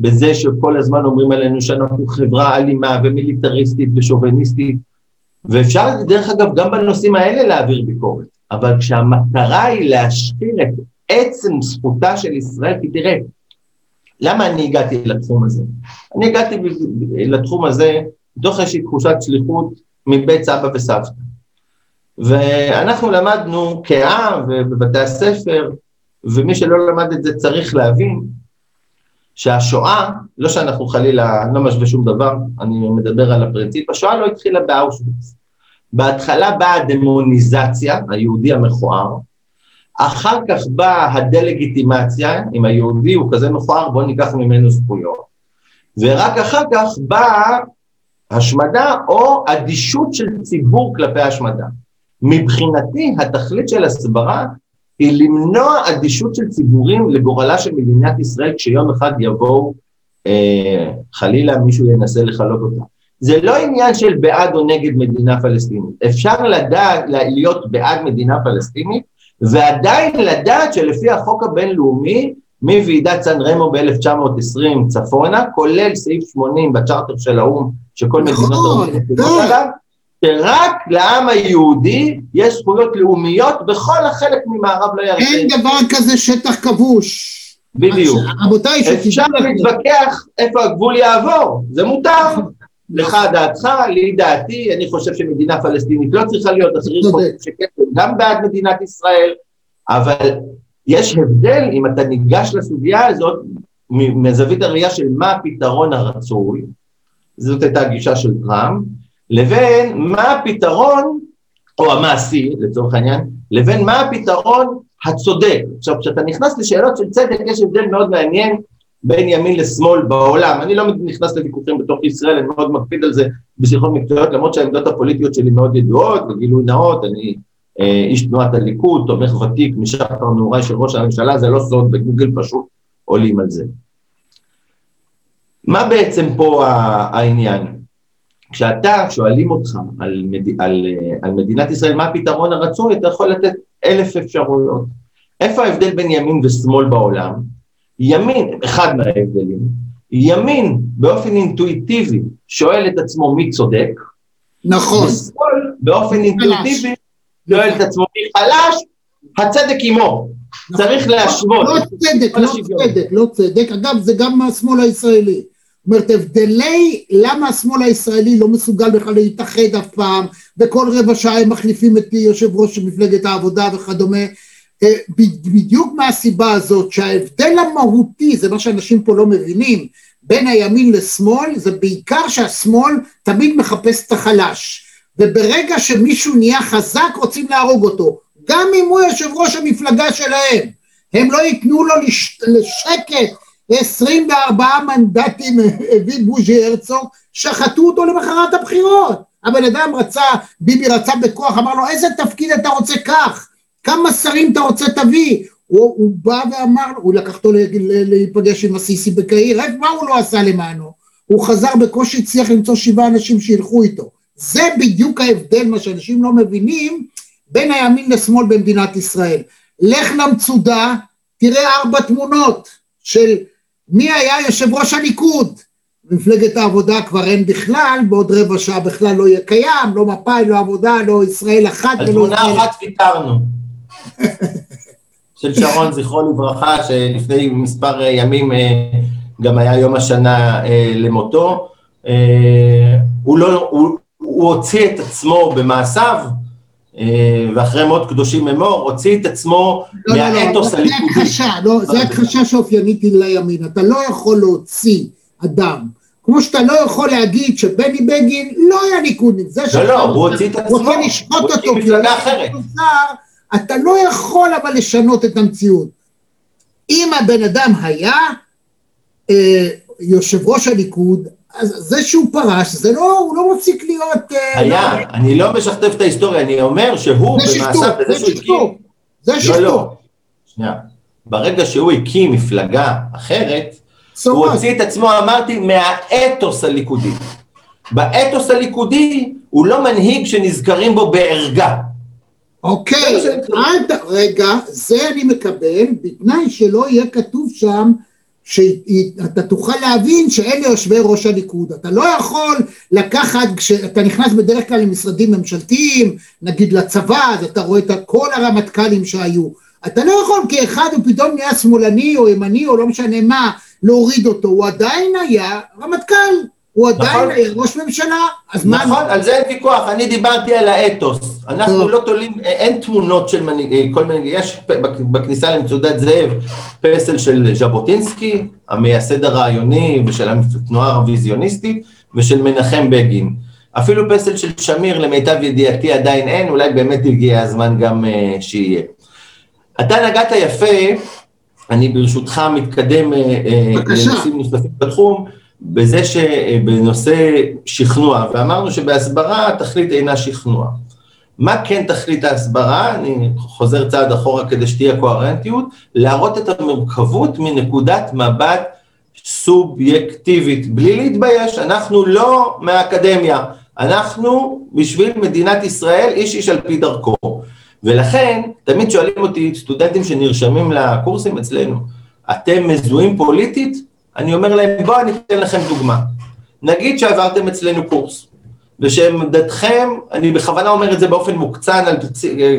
בזה שכל הזמן אומרים עלינו שאנחנו חברה אלימה ומיליטריסטית ושוביניסטית, ואפשר דרך אגב גם בנושאים האלה להעביר ביקורת, אבל כשהמטרה היא להשחיר את עצם זכותה של ישראל, כי תראה, למה אני הגעתי לתחום הזה? אני הגעתי לתחום הזה מתוך איזושהי תחושת שליחות מבית סבא וסבתא. ואנחנו למדנו כעם ובבתי הספר, ומי שלא למד את זה צריך להבין שהשואה, לא שאנחנו חלילה, אני לא משווה שום דבר, אני מדבר על הפרינציפ, השואה לא התחילה באושוויץ. בהתחלה באה הדמוניזציה, היהודי המכוער, אחר כך באה הדה-לגיטימציה, אם היהודי הוא כזה מכוער, בואו ניקח ממנו זכויות. ורק אחר כך באה השמדה או אדישות של ציבור כלפי השמדה. מבחינתי, התכלית של הסברה היא למנוע אדישות של ציבורים לגורלה של מדינת ישראל כשיום אחד יבואו, אה, חלילה מישהו ינסה לכלות אותה. זה לא עניין של בעד או נגד מדינה פלסטינית. אפשר לדעת, להיות בעד מדינה פלסטינית ועדיין לדעת שלפי החוק הבינלאומי, מוועידת סן רמו ב-1920 צפונה, כולל סעיף 80 בצ'רטר של האו"ם, שכל מדינות האו"ם מדינות עליו, שרק לעם היהודי יש זכויות לאומיות בכל החלק ממערב לירדן. אין דבר כזה שטח כבוש. בדיוק. רבותיי, אפשר להתווכח איפה הגבול יעבור, זה מותר. לך דעתך, לי דעתי, אני חושב שמדינה פלסטינית לא צריכה להיות, אחרים חושבים שכן, גם בעד מדינת ישראל, אבל יש הבדל אם אתה ניגש לסוגיה הזאת מזווית הראייה של מה הפתרון הרצוי, זאת הייתה הגישה של טראמפ, לבין מה הפתרון, או המעשי לצורך העניין, לבין מה הפתרון הצודק. עכשיו, כשאתה נכנס לשאלות של צדק, יש הבדל מאוד מעניין בין ימין לשמאל בעולם. אני לא נכנס לוויכוחים בתוך ישראל, אני מאוד מקפיד על זה בשיחות מקצועיות, למרות שהעמדות הפוליטיות שלי מאוד ידועות, בגילוי נאות, אני אה, איש תנועת הליכוד, תומך ותיק משחר נעוריי של ראש הממשלה, זה לא סוד, בגוגל פשוט עולים על זה. מה בעצם פה העניין? כשאתה, שואלים אותך על, מד... על, על מדינת ישראל, מה הפתרון הרצוי, אתה יכול לתת אלף אפשרויות. איפה ההבדל בין ימין ושמאל בעולם? ימין, אחד מההבדלים, ימין באופן אינטואיטיבי שואל את עצמו מי צודק, נכון. ושמאל באופן אינטואיטיבי שואל את עצמו מי חלש, הצדק עמו. צריך להשוות. לא צדק, לא צדק, לא צדק. אגב, זה גם מהשמאל הישראלי. אומרת, הבדלי למה השמאל הישראלי לא מסוגל בכלל להתאחד אף פעם, וכל רבע שעה הם מחליפים את יושב ראש מפלגת העבודה וכדומה, אה, בדיוק מהסיבה הזאת שההבדל המהותי, זה מה שאנשים פה לא מבינים, בין הימין לשמאל, זה בעיקר שהשמאל תמיד מחפש את החלש, וברגע שמישהו נהיה חזק רוצים להרוג אותו, גם אם הוא יושב ראש המפלגה שלהם, הם לא ייתנו לו לש... לשקט 24 מנדטים הביא בוז'י הרצוג, שחטו אותו למחרת הבחירות. הבן אדם רצה, ביבי רצה בכוח, אמר לו איזה תפקיד אתה רוצה קח, כמה שרים אתה רוצה תביא. הוא, הוא בא ואמר, הוא לקח אותו להיפגש עם הסיסי בקהיר, רק מה הוא לא עשה למענו? הוא חזר בקושי הצליח למצוא שבעה אנשים שילכו איתו. זה בדיוק ההבדל, מה שאנשים לא מבינים, בין הימין לשמאל במדינת ישראל. לך למצודה, תראה ארבע תמונות של מי היה יושב ראש הליכוד? מפלגת העבודה כבר אין בכלל, בעוד רבע שעה בכלל לא יהיה קיים, לא מפא"י, לא עבודה, לא ישראל אחת על תמונה אחת ויתרנו. של שרון, זכרו לברכה, שלפני מספר ימים אה, גם היה יום השנה אה, למותו. אה, הוא, לא, הוא, הוא הוציא את עצמו במעשיו, ואחרי מות קדושים אמור, הוציא את עצמו לא, מהאתוס לא, לא, הליכודי. זה הכחשה, לא, זה הכחשה שאופיינית לימין, אתה לא יכול להוציא אדם, כמו שאתה לא יכול להגיד שבני בגין לא היה ליכודניק, זה לא, לא, הוא הוציא את עצמו, הוא רוצה לשחוט אותו, אתה לא יכול אבל לשנות את המציאות. אם הבן אדם היה אה, יושב ראש הליכוד, אז זה שהוא פרש, זה לא, הוא לא מפסיק להיות... אה, היה, לא... אני לא משכתב את ההיסטוריה, אני אומר שהוא במעשיו, בזה שהוא הקים... זה שכתוב. לא, לא, שנייה. ברגע שהוא הקים מפלגה אחרת, so הוא? הוציא את עצמו, אמרתי, מהאתוס הליכודי. באתוס הליכודי הוא לא מנהיג שנזכרים בו בערגה. אוקיי, ת... רגע, זה אני מקבל, בתנאי שלא יהיה כתוב שם שאתה תוכל להבין שאלה יושבי ראש הליכוד. אתה לא יכול לקחת, כשאתה נכנס בדרך כלל למשרדים ממשלתיים, נגיד לצבא, אז אתה רואה את כל הרמטכ"לים שהיו. אתה לא יכול כאחד הוא פתאום נהיה שמאלני או ימני או לא משנה מה, להוריד אותו, הוא עדיין היה רמטכ"ל. הוא עדיין נכון. ראש ממשלה, אז מה... נכון, על זה אין ויכוח, אני דיברתי על האתוס. אנחנו. לא תולים, אין תמונות של מנהיג, אה, כל מנהיג, יש בכניסה למצודת זאב פסל של ז'בוטינסקי, המייסד הרעיוני ושל התנועה הרוויזיוניסטית, ושל מנחם בגין. אפילו פסל של שמיר, למיטב ידיעתי עדיין אין, אולי באמת הגיע הזמן גם uh, שיהיה. אתה נגעת יפה, אני ברשותך מתקדם uh, לנושאים נוספים בתחום, בזה שבנושא שכנוע, ואמרנו שבהסברה התכלית אינה שכנוע. מה כן תכלית ההסברה? אני חוזר צעד אחורה כדי שתהיה קוהרנטיות, להראות את המורכבות מנקודת מבט סובייקטיבית, בלי להתבייש, אנחנו לא מהאקדמיה, אנחנו בשביל מדינת ישראל איש איש על פי דרכו. ולכן, תמיד שואלים אותי סטודנטים שנרשמים לקורסים אצלנו, אתם מזוהים פוליטית? אני אומר להם, בואו אני אתן לכם דוגמה. נגיד שעברתם אצלנו קורס, ושעמדתכם, אני בכוונה אומר את זה באופן מוקצן, על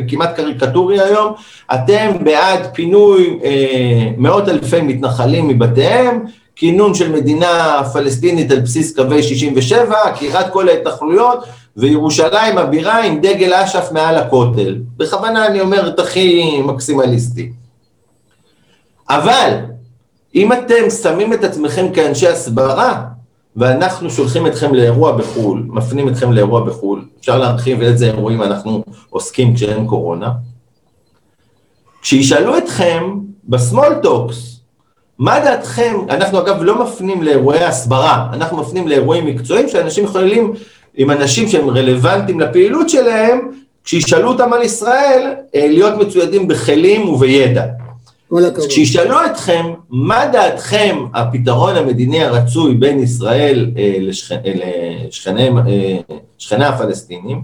כמעט קריקטורי היום, אתם בעד פינוי אה, מאות אלפי מתנחלים מבתיהם, כינון של מדינה פלסטינית על בסיס קווי 67, עקירת כל ההתנחלויות, וירושלים הבירה עם דגל אש"ף מעל הכותל. בכוונה אני אומר את הכי מקסימליסטי. אבל אם אתם שמים את עצמכם כאנשי הסברה, ואנחנו שולחים אתכם לאירוע בחו"ל, מפנים אתכם לאירוע בחו"ל, אפשר להרחיב איזה אירועים אנחנו עוסקים כשאין קורונה, כשישאלו אתכם טוקס, מה דעתכם, אנחנו אגב לא מפנים לאירועי הסברה, אנחנו מפנים לאירועים מקצועיים שאנשים יכולים, עם אנשים שהם רלוונטיים לפעילות שלהם, כשישאלו אותם על ישראל, אה, להיות מצוידים בכלים ובידע. הכבוד. כשישאלו אתכם, מה דעתכם הפתרון המדיני הרצוי בין ישראל אה, אה, לשכני, אה, הפלסטינים,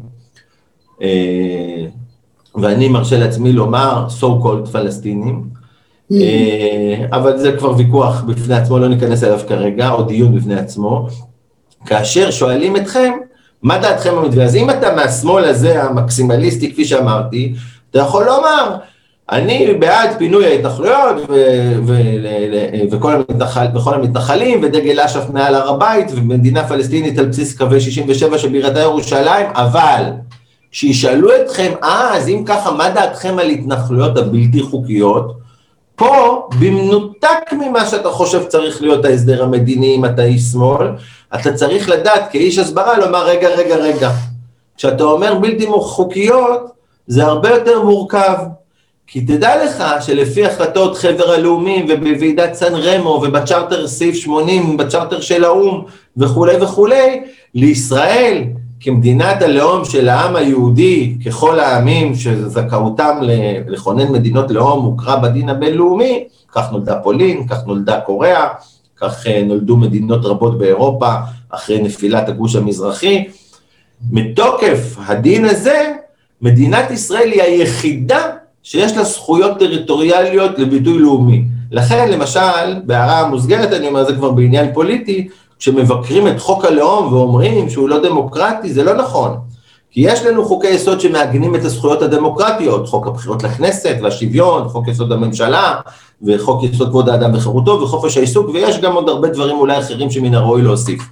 ואני מרשה לעצמי לומר so called פלסטינים, mm. אה, אבל זה כבר ויכוח בפני עצמו, לא ניכנס אליו כרגע, או דיון בפני עצמו, כאשר שואלים אתכם, מה דעתכם במתווה? אז אם אתה מהשמאל הזה, המקסימליסטי, כפי שאמרתי, אתה יכול לומר, אני בעד פינוי ההתנחלויות וכל המתנחלים ודגל אש"ף מעל הר הבית ומדינה פלסטינית על בסיס קווי 67 שבירתה ירושלים, אבל כשישאלו אתכם, אה, אז אם ככה, מה דעתכם על התנחלויות הבלתי חוקיות? פה, במנותק ממה שאתה חושב צריך להיות ההסדר המדיני אם אתה איש שמאל, אתה צריך לדעת כאיש הסברה לומר, רגע, רגע, רגע. כשאתה אומר בלתי חוקיות, זה הרבה יותר מורכב. כי תדע לך שלפי החלטות חבר הלאומים ובוועידת סן רמו ובצ'רטר סעיף 80, בצ'רטר של האו"ם וכולי וכולי, לישראל כמדינת הלאום של העם היהודי, ככל העמים שזכאותם לכונן מדינות לאום הוכרה בדין הבינלאומי, כך נולדה פולין, כך נולדה קוריאה, כך אה, נולדו מדינות רבות באירופה אחרי נפילת הגוש המזרחי. מתוקף הדין הזה, מדינת ישראל היא היחידה שיש לה זכויות טריטוריאליות לביטוי לאומי. לכן, למשל, בהערה המוסגרת, אני אומר זה כבר בעניין פוליטי, כשמבקרים את חוק הלאום ואומרים שהוא לא דמוקרטי, זה לא נכון. כי יש לנו חוקי יסוד שמעגנים את הזכויות הדמוקרטיות, חוק הבחירות לכנסת והשוויון, חוק יסוד הממשלה, וחוק יסוד כבוד האדם וחירותו, וחופש העיסוק, ויש גם עוד הרבה דברים אולי אחרים שמן הראוי להוסיף.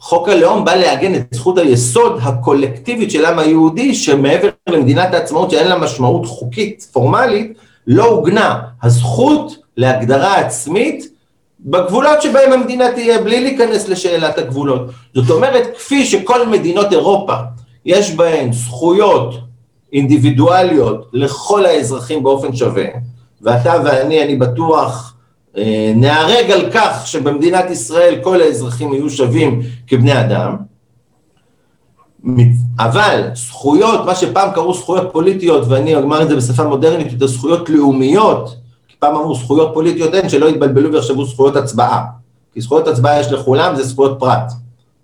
חוק הלאום בא לעגן את זכות היסוד הקולקטיבית של העם היהודי, שמעבר למדינת העצמאות שאין לה משמעות חוקית, פורמלית, לא עוגנה. הזכות להגדרה עצמית בגבולות שבהם המדינה תהיה, בלי להיכנס לשאלת הגבולות. זאת אומרת, כפי שכל מדינות אירופה יש בהן זכויות אינדיבידואליות לכל האזרחים באופן שווה, ואתה ואני, אני בטוח, נהרג על כך שבמדינת ישראל כל האזרחים יהיו שווים כבני אדם, אבל זכויות, מה שפעם קראו זכויות פוליטיות, ואני אומר את זה בשפה מודרנית, יותר זכויות לאומיות, כי פעם אמרו זכויות פוליטיות אין, שלא יתבלבלו ויחשבו זכויות הצבעה, כי זכויות הצבעה יש לכולם, זה זכויות פרט.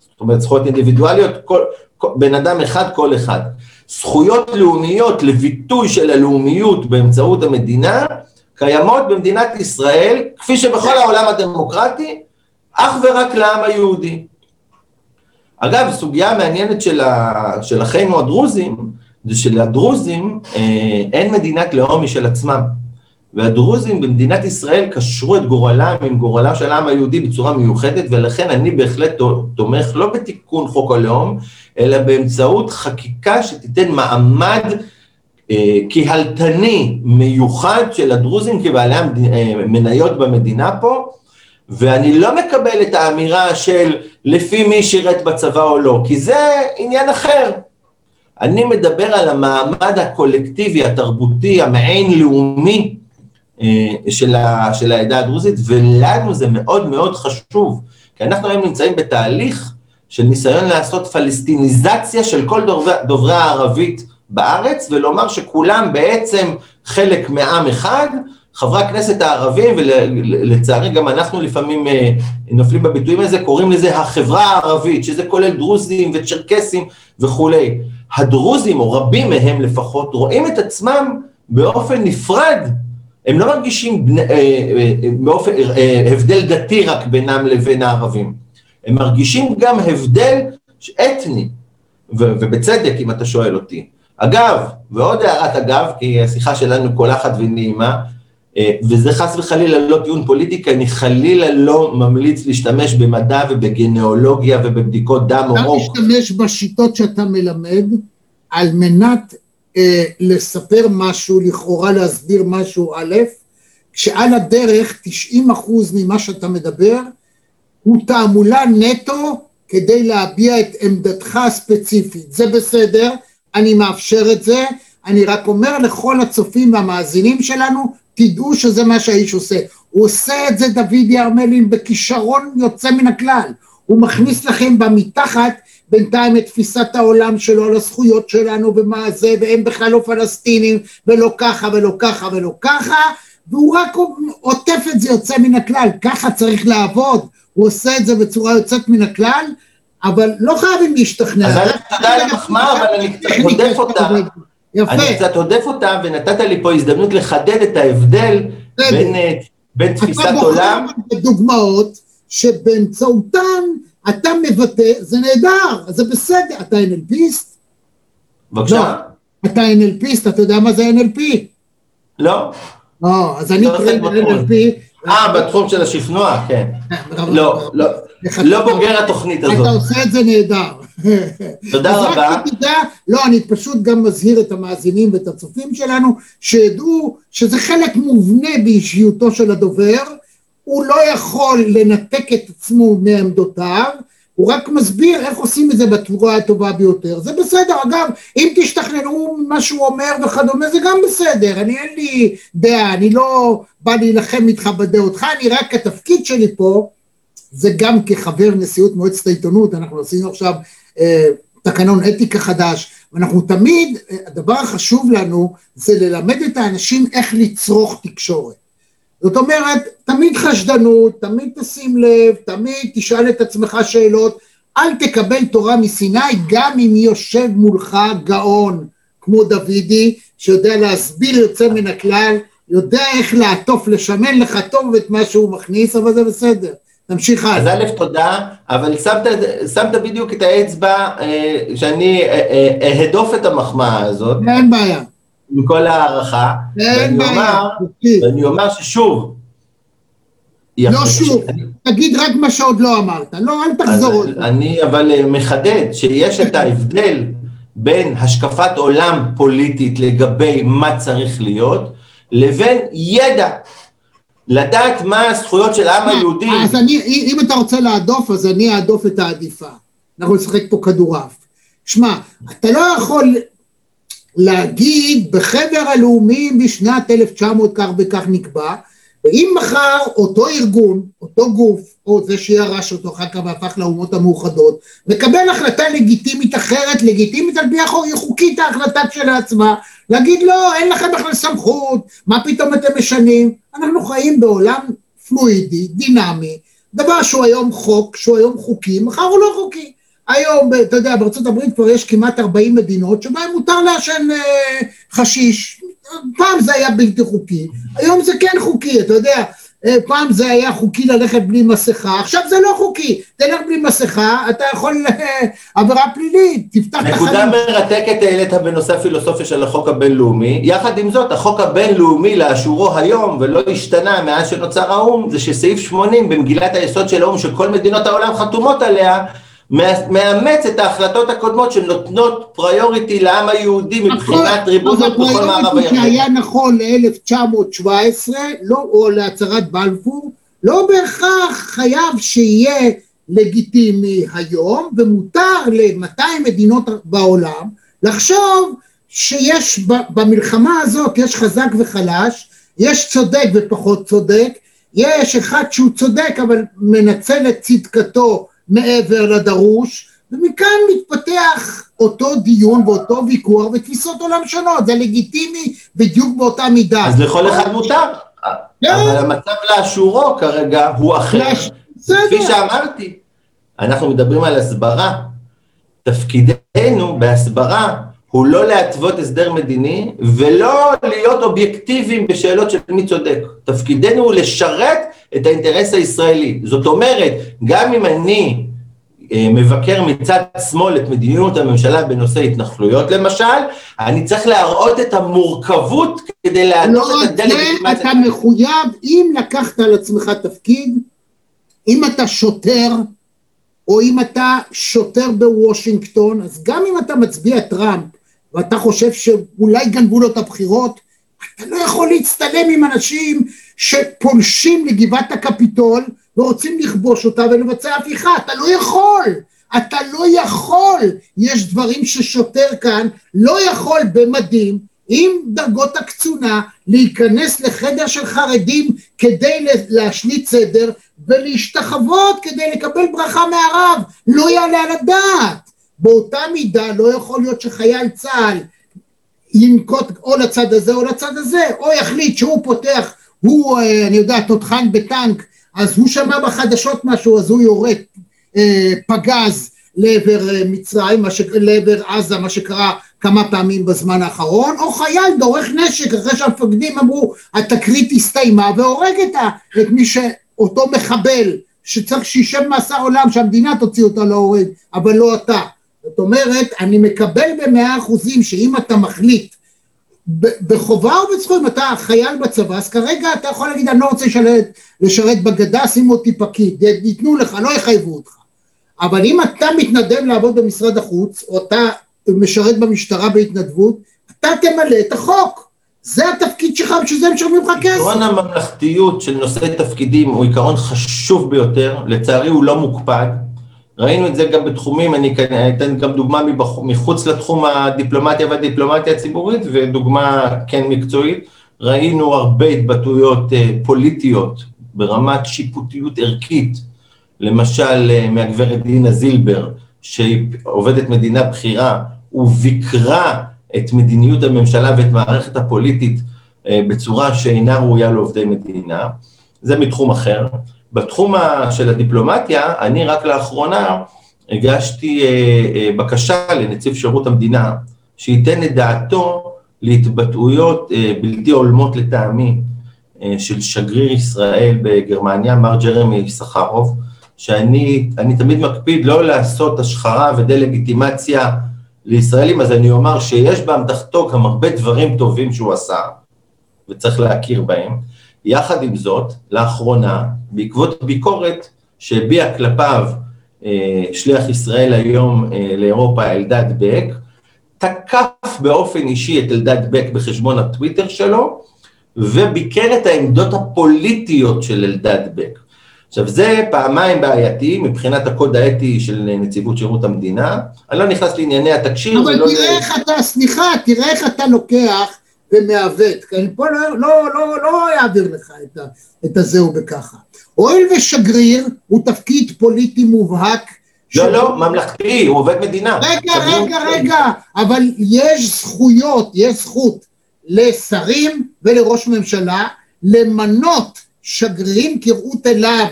זאת אומרת, זכויות אינדיבידואליות, כל, כל, בן אדם אחד, כל אחד. זכויות לאומיות לביטוי של הלאומיות באמצעות המדינה, קיימות במדינת ישראל, כפי שבכל העולם הדמוקרטי, אך ורק לעם היהודי. אגב, סוגיה מעניינת של, ה, של אחינו הדרוזים, זה שלדרוזים אה, אין מדינת לאום משל עצמם. והדרוזים במדינת ישראל קשרו את גורלם עם גורלם של העם היהודי בצורה מיוחדת, ולכן אני בהחלט תומך לא בתיקון חוק הלאום, אלא באמצעות חקיקה שתיתן מעמד קהלתני מיוחד של הדרוזים כבעלי המניות אה, במדינה פה, ואני לא מקבל את האמירה של לפי מי שירת בצבא או לא, כי זה עניין אחר. אני מדבר על המעמד הקולקטיבי, התרבותי, המעין לאומי אה, של, ה, של העדה הדרוזית, ולנו זה מאוד מאוד חשוב, כי אנחנו היום נמצאים בתהליך של ניסיון לעשות פלסטיניזציה של כל דוברי, דוברי הערבית בארץ, ולומר שכולם בעצם חלק מעם אחד, חברי הכנסת הערבים, ולצערי גם אנחנו לפעמים אה, נופלים בביטויים הזה, קוראים לזה החברה הערבית, שזה כולל דרוזים וצ'רקסים וכולי. הדרוזים, או רבים מהם לפחות, רואים את עצמם באופן נפרד, הם לא מרגישים אה, אה, באופן, הבדל דתי רק בינם לבין הערבים, הם מרגישים גם הבדל אתני, ובצדק אם אתה שואל אותי. אגב, ועוד הערת אגב, כי השיחה שלנו קולחת ונעימה, אה, וזה חס וחלילה לא טיעון פוליטי, כי אני חלילה לא ממליץ להשתמש במדע ובגנאולוגיה ובבדיקות דם או רוק. אתה משתמש בשיטות שאתה מלמד על מנת אה, לספר משהו, לכאורה להסביר משהו א', כשעל הדרך 90 אחוז ממה שאתה מדבר הוא תעמולה נטו כדי להביע את עמדתך הספציפית. זה בסדר, אני מאפשר את זה, אני רק אומר לכל הצופים והמאזינים שלנו, תדעו שזה מה שהאיש עושה. הוא עושה את זה דוד ירמלין בכישרון יוצא מן הכלל. הוא מכניס לכם במתחת בינתיים את תפיסת העולם שלו על הזכויות שלנו ומה זה, והם בכלל לא פלסטינים, ולא ככה ולא ככה ולא ככה, והוא רק עוטף את זה יוצא מן הכלל, ככה צריך לעבוד. הוא עושה את זה בצורה יוצאת מן הכלל, אבל לא חייבים להשתכנע. אז אני תודה על המחמאה, אבל אני קצת הודף אותה. יפה. אני קצת הודף אותה, ונתת לי פה הזדמנות לחדד את ההבדל בין, אה, תפיסת עולם... אתה בוחר דוגמאות שבאמצעותן אתה מבטא, זה נהדר, זה בסדר, אתה NLPיסט? בבקשה? לא, אתה NLPיסט, אתה יודע מה זה NLP? לא? לא, אז אני trainer NLP. אה, בתחום של השכנוע, כן. לא, לא, לא בוגר התוכנית הזאת. אתה עושה את זה נהדר. תודה רבה. לא, אני פשוט גם מזהיר את המאזינים ואת הצופים שלנו, שידעו שזה חלק מובנה באישיותו של הדובר, הוא לא יכול לנתק את עצמו מעמדותיו, הוא רק מסביר איך עושים את זה בצורה הטובה ביותר. זה בסדר, אגב, אם תשתכנעו ממה שהוא אומר וכדומה, זה גם בסדר, אני אין לי דעה, אני לא בא להילחם איתך בדעותך, אני רק התפקיד שלי פה, זה גם כחבר נשיאות מועצת העיתונות, אנחנו עשינו עכשיו אה, תקנון אתיקה חדש, ואנחנו תמיד, אה, הדבר החשוב לנו זה ללמד את האנשים איך לצרוך תקשורת. זאת אומרת, תמיד חשדנות, תמיד תשים לב, תמיד תשאל את עצמך שאלות, אל תקבל תורה מסיני גם אם יושב מולך גאון כמו דוידי, שיודע להסביר יוצא מן הכלל, יודע איך לעטוף, לשמן לך טוב את מה שהוא מכניס, אבל זה בסדר. תמשיך הלאה. אז א', תודה, אבל שמת, שמת בדיוק את האצבע אה, שאני אהדוף אה, אה, את המחמאה הזאת. אין בעיה. עם כל הערכה. אין בעיה. ואני אומר ששוב, לא שוב, תגיד רק מה שעוד לא אמרת, לא, אל תחזור עוד. אני אבל מחדד שיש את ההבדל בין השקפת עולם פוליטית לגבי מה צריך להיות, לבין ידע. לדעת מה הזכויות של העם היהודי. אז אני, אם אתה רוצה להדוף, אז אני אהדוף את העדיפה. אנחנו נשחק פה כדורעף. שמע, אתה לא יכול להגיד בחבר הלאומי בשנת 1900 כך וכך נקבע, ואם מחר אותו ארגון, אותו גוף, או זה שירש אותו אחר כך והפך לאומות המאוחדות, מקבל החלטה לגיטימית אחרת, לגיטימית על פי חוקית ההחלטה כשלעצמה, להגיד לא, אין לכם בכלל סמכות, מה פתאום אתם משנים? אנחנו חיים בעולם פלואידי, דינמי, דבר שהוא היום חוק, שהוא היום חוקי, מחר הוא לא חוקי. היום, אתה יודע, הברית כבר יש כמעט 40 מדינות שבהן מותר לעשן אה, חשיש. פעם זה היה בלתי חוקי, היום זה כן חוקי, אתה יודע, אה, פעם זה היה חוקי ללכת בלי מסכה, עכשיו זה לא חוקי, תלך בלי מסכה, אתה יכול אה, עבירה פלילית, תפתח את החיים. נקודה מרתקת העלית בנושא הפילוסופיה של החוק הבינלאומי, יחד עם זאת החוק הבינלאומי לאשורו היום ולא השתנה מאז שנוצר האו"ם, זה שסעיף 80 במגילת היסוד של האו"ם שכל מדינות העולם חתומות עליה, מאמץ את ההחלטות הקודמות שנותנות פריוריטי לעם היהודי נכון, מבחינת ריבונות בכל מערב הירדן. שהיה נכון ל-1917, לא, או להצהרת בלפור, לא בהכרח חייב שיהיה לגיטימי היום, ומותר ל-200 מדינות בעולם לחשוב שיש במלחמה הזאת, יש חזק וחלש, יש צודק ופחות צודק, יש אחד שהוא צודק אבל מנצל את צדקתו מעבר לדרוש, ומכאן מתפתח אותו דיון ואותו ויכוח ותפיסות עולם שונות, זה לגיטימי בדיוק באותה מידה. אז לכל אחד מותר, כן. אבל המצב לאשורו כרגע הוא אחר. כפי שאמרתי, אנחנו מדברים על הסברה. תפקידנו בהסברה הוא לא להתוות הסדר מדיני ולא להיות אובייקטיביים בשאלות של מי צודק. תפקידנו הוא לשרת את האינטרס הישראלי. זאת אומרת, גם אם אני אה, מבקר מצד שמאל את מדיניות הממשלה בנושא התנחלויות למשל, אני צריך להראות את המורכבות כדי להדוף לא את הדה-לגיטימציה. אתה מחויב, אם לקחת על עצמך תפקיד, אם אתה שוטר, או אם אתה שוטר בוושינגטון, אז גם אם אתה מצביע טראמפ, ואתה חושב שאולי גנבו לו את הבחירות, אתה לא יכול להצטלם עם אנשים שפולשים לגבעת הקפיטול ורוצים לכבוש אותה ולבצע הפיכה, אתה לא יכול, אתה לא יכול, יש דברים ששוטר כאן לא יכול במדים עם דרגות הקצונה להיכנס לחדר של חרדים כדי להשליט סדר ולהשתחוות כדי לקבל ברכה מהרב, לא יעלה על הדעת. באותה מידה לא יכול להיות שחייל צה"ל ינקוט או לצד הזה או לצד הזה, או יחליט שהוא פותח, הוא, אה, אני יודע, תותחן בטנק, אז הוא שמע בחדשות משהו, אז הוא יורה אה, פגז לעבר אה, מצרים, ש... לעבר עזה, מה שקרה כמה פעמים בזמן האחרון, או חייל דורך נשק אחרי שהמפקדים אמרו התקרית הסתיימה והורג את, ה... את מי שאותו מחבל שצריך שישב מאסר עולם שהמדינה תוציא אותו להורג, אבל לא אתה. זאת אומרת, אני מקבל במאה אחוזים שאם אתה מחליט בחובה ובזכות, אם אתה חייל בצבא, אז כרגע אתה יכול להגיד, אני לא רוצה לשרת, לשרת בגדה, שים אותי פקיד, ייתנו לך, לא יחייבו אותך. אבל אם אתה מתנדב לעבוד במשרד החוץ, או אתה משרת במשטרה בהתנדבות, אתה תמלא את החוק. זה התפקיד שלך, בשביל זה משלמים לך כסף. עקרון הממלכתיות של נושאי תפקידים הוא עיקרון חשוב ביותר, לצערי הוא לא מוקפד. ראינו את זה גם בתחומים, אני אתן גם דוגמה מחוץ לתחום הדיפלומטיה והדיפלומטיה הציבורית, ודוגמה כן מקצועית. ראינו הרבה התבטאויות אה, פוליטיות ברמת שיפוטיות ערכית, למשל אה, מהגברת דינה זילבר, שהיא עובדת מדינה בכירה, וביקרה את מדיניות הממשלה ואת מערכת הפוליטית אה, בצורה שאינה ראויה לעובדי מדינה, זה מתחום אחר. בתחום של הדיפלומטיה, אני רק לאחרונה הגשתי אה, אה, בקשה לנציב שירות המדינה, שייתן את דעתו להתבטאויות בלתי הולמות לטעמי של שגריר ישראל בגרמניה, מר ג'רמי סחרוב, שאני תמיד מקפיד לא לעשות השחרה ודה-לגיטימציה לישראלים, אז אני אומר שיש באמתחתו גם הרבה דברים טובים שהוא עשה, וצריך להכיר בהם. יחד עם זאת, לאחרונה, בעקבות ביקורת שהביע כלפיו אה, שליח ישראל היום אה, לאירופה, אלדד בק, תקף באופן אישי את אלדד בק בחשבון הטוויטר שלו, וביקר את העמדות הפוליטיות של אלדד בק. עכשיו זה פעמיים בעייתי מבחינת הקוד האתי של נציבות שירות המדינה, אני לא נכנס לענייני התקשי"ר. אבל תראה זה... איך אתה, סליחה, תראה איך אתה לוקח ומעוות, כי אני פה לא, לא, לא, לא אעביר לך את, ה, את הזהו בככה. הואיל ושגריר הוא תפקיד פוליטי מובהק. לא, לא, ממלכתי, הוא עובד מדינה. רגע, רגע, רגע, אבל יש זכויות, יש זכות לשרים ולראש ממשלה למנות שגרירים כראות אליו.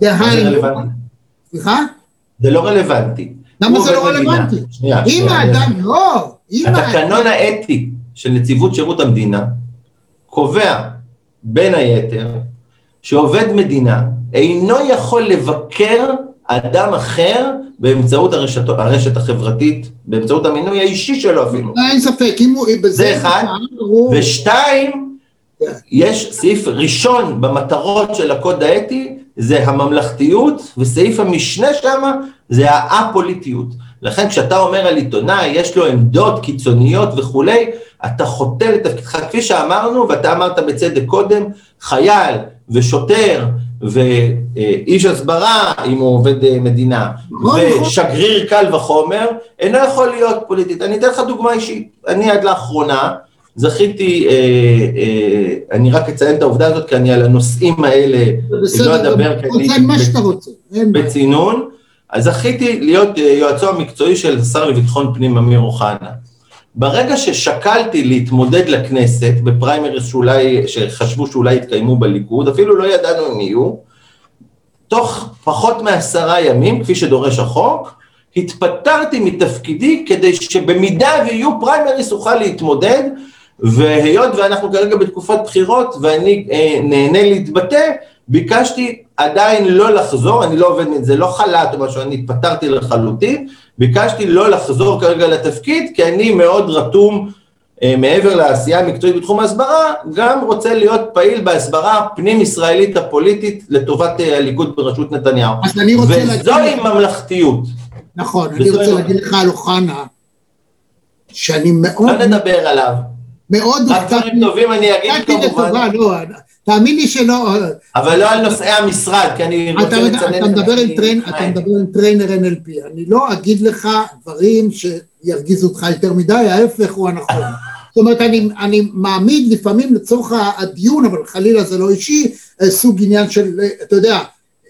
דהיינו, סליחה? זה לא רלוונטי. למה זה לא רלוונטי? אם האדם, לא, אם התקנון האתי של נציבות שירות המדינה קובע בין היתר שעובד מדינה אינו יכול לבקר אדם אחר באמצעות הרשת, הרשת החברתית, באמצעות המינוי האישי שלו אפילו. אין ספק, אם הוא... זה אחד, ושתיים, כן. יש סעיף ראשון במטרות של הקוד האתי, זה הממלכתיות, וסעיף המשנה שמה זה האפוליטיות. לכן כשאתה אומר על עיתונאי, יש לו עמדות קיצוניות וכולי, אתה חוטא לתפקידך, כפי שאמרנו, ואתה אמרת בצדק קודם, חייל ושוטר ואיש הסברה, אם הוא עובד אה, מדינה. ושגריר קל וחומר, אינו יכול להיות פוליטית. אני אתן לך דוגמה אישית. אני עד לאחרונה, זכיתי, אה, אה, אני רק אציין את העובדה הזאת, כי אני על הנושאים האלה לא אדבר, כי אני בצינון, אז זכיתי להיות אה, יועצו המקצועי של השר לביטחון פנים אמיר אוחנה. ברגע ששקלתי להתמודד לכנסת בפריימריז שאולי, שחשבו שאולי יתקיימו בליכוד, אפילו לא ידענו אם יהיו, תוך פחות מעשרה ימים, כפי שדורש החוק, התפטרתי מתפקידי כדי שבמידה ויהיו פריימריז אוכל להתמודד, והיות ואנחנו כרגע בתקופת בחירות ואני אה, נהנה להתבטא, ביקשתי עדיין לא לחזור, אני לא עובד, זה לא חל"ת או משהו, אני התפטרתי לחלוטין, ביקשתי לא לחזור כרגע לתפקיד, כי אני מאוד רתום, אה, מעבר לעשייה המקצועית בתחום ההסברה, גם רוצה להיות פעיל בהסברה הפנים-ישראלית הפוליטית לטובת אה, הליכוד בראשות נתניהו. אז אני רוצה להגיד... וזוהי ממלכתיות. נכון, אני רוצה להגיד לך על אוחנה, שאני מאוד... לא נדבר עליו. מאוד. רק דברים טובים אני אגיד כמובן. לא, תאמין לי שלא... אבל לא על נושאי המשרד, כי אני רוצה לצנן. אתה מדבר עם trainer NLP, אני לא אגיד לך דברים שירגיזו אותך יותר מדי, ההפך הוא הנכון. זאת אומרת, אני, אני מעמיד לפעמים לצורך הדיון, אבל חלילה זה לא אישי, אה, סוג עניין של, אה, אתה יודע,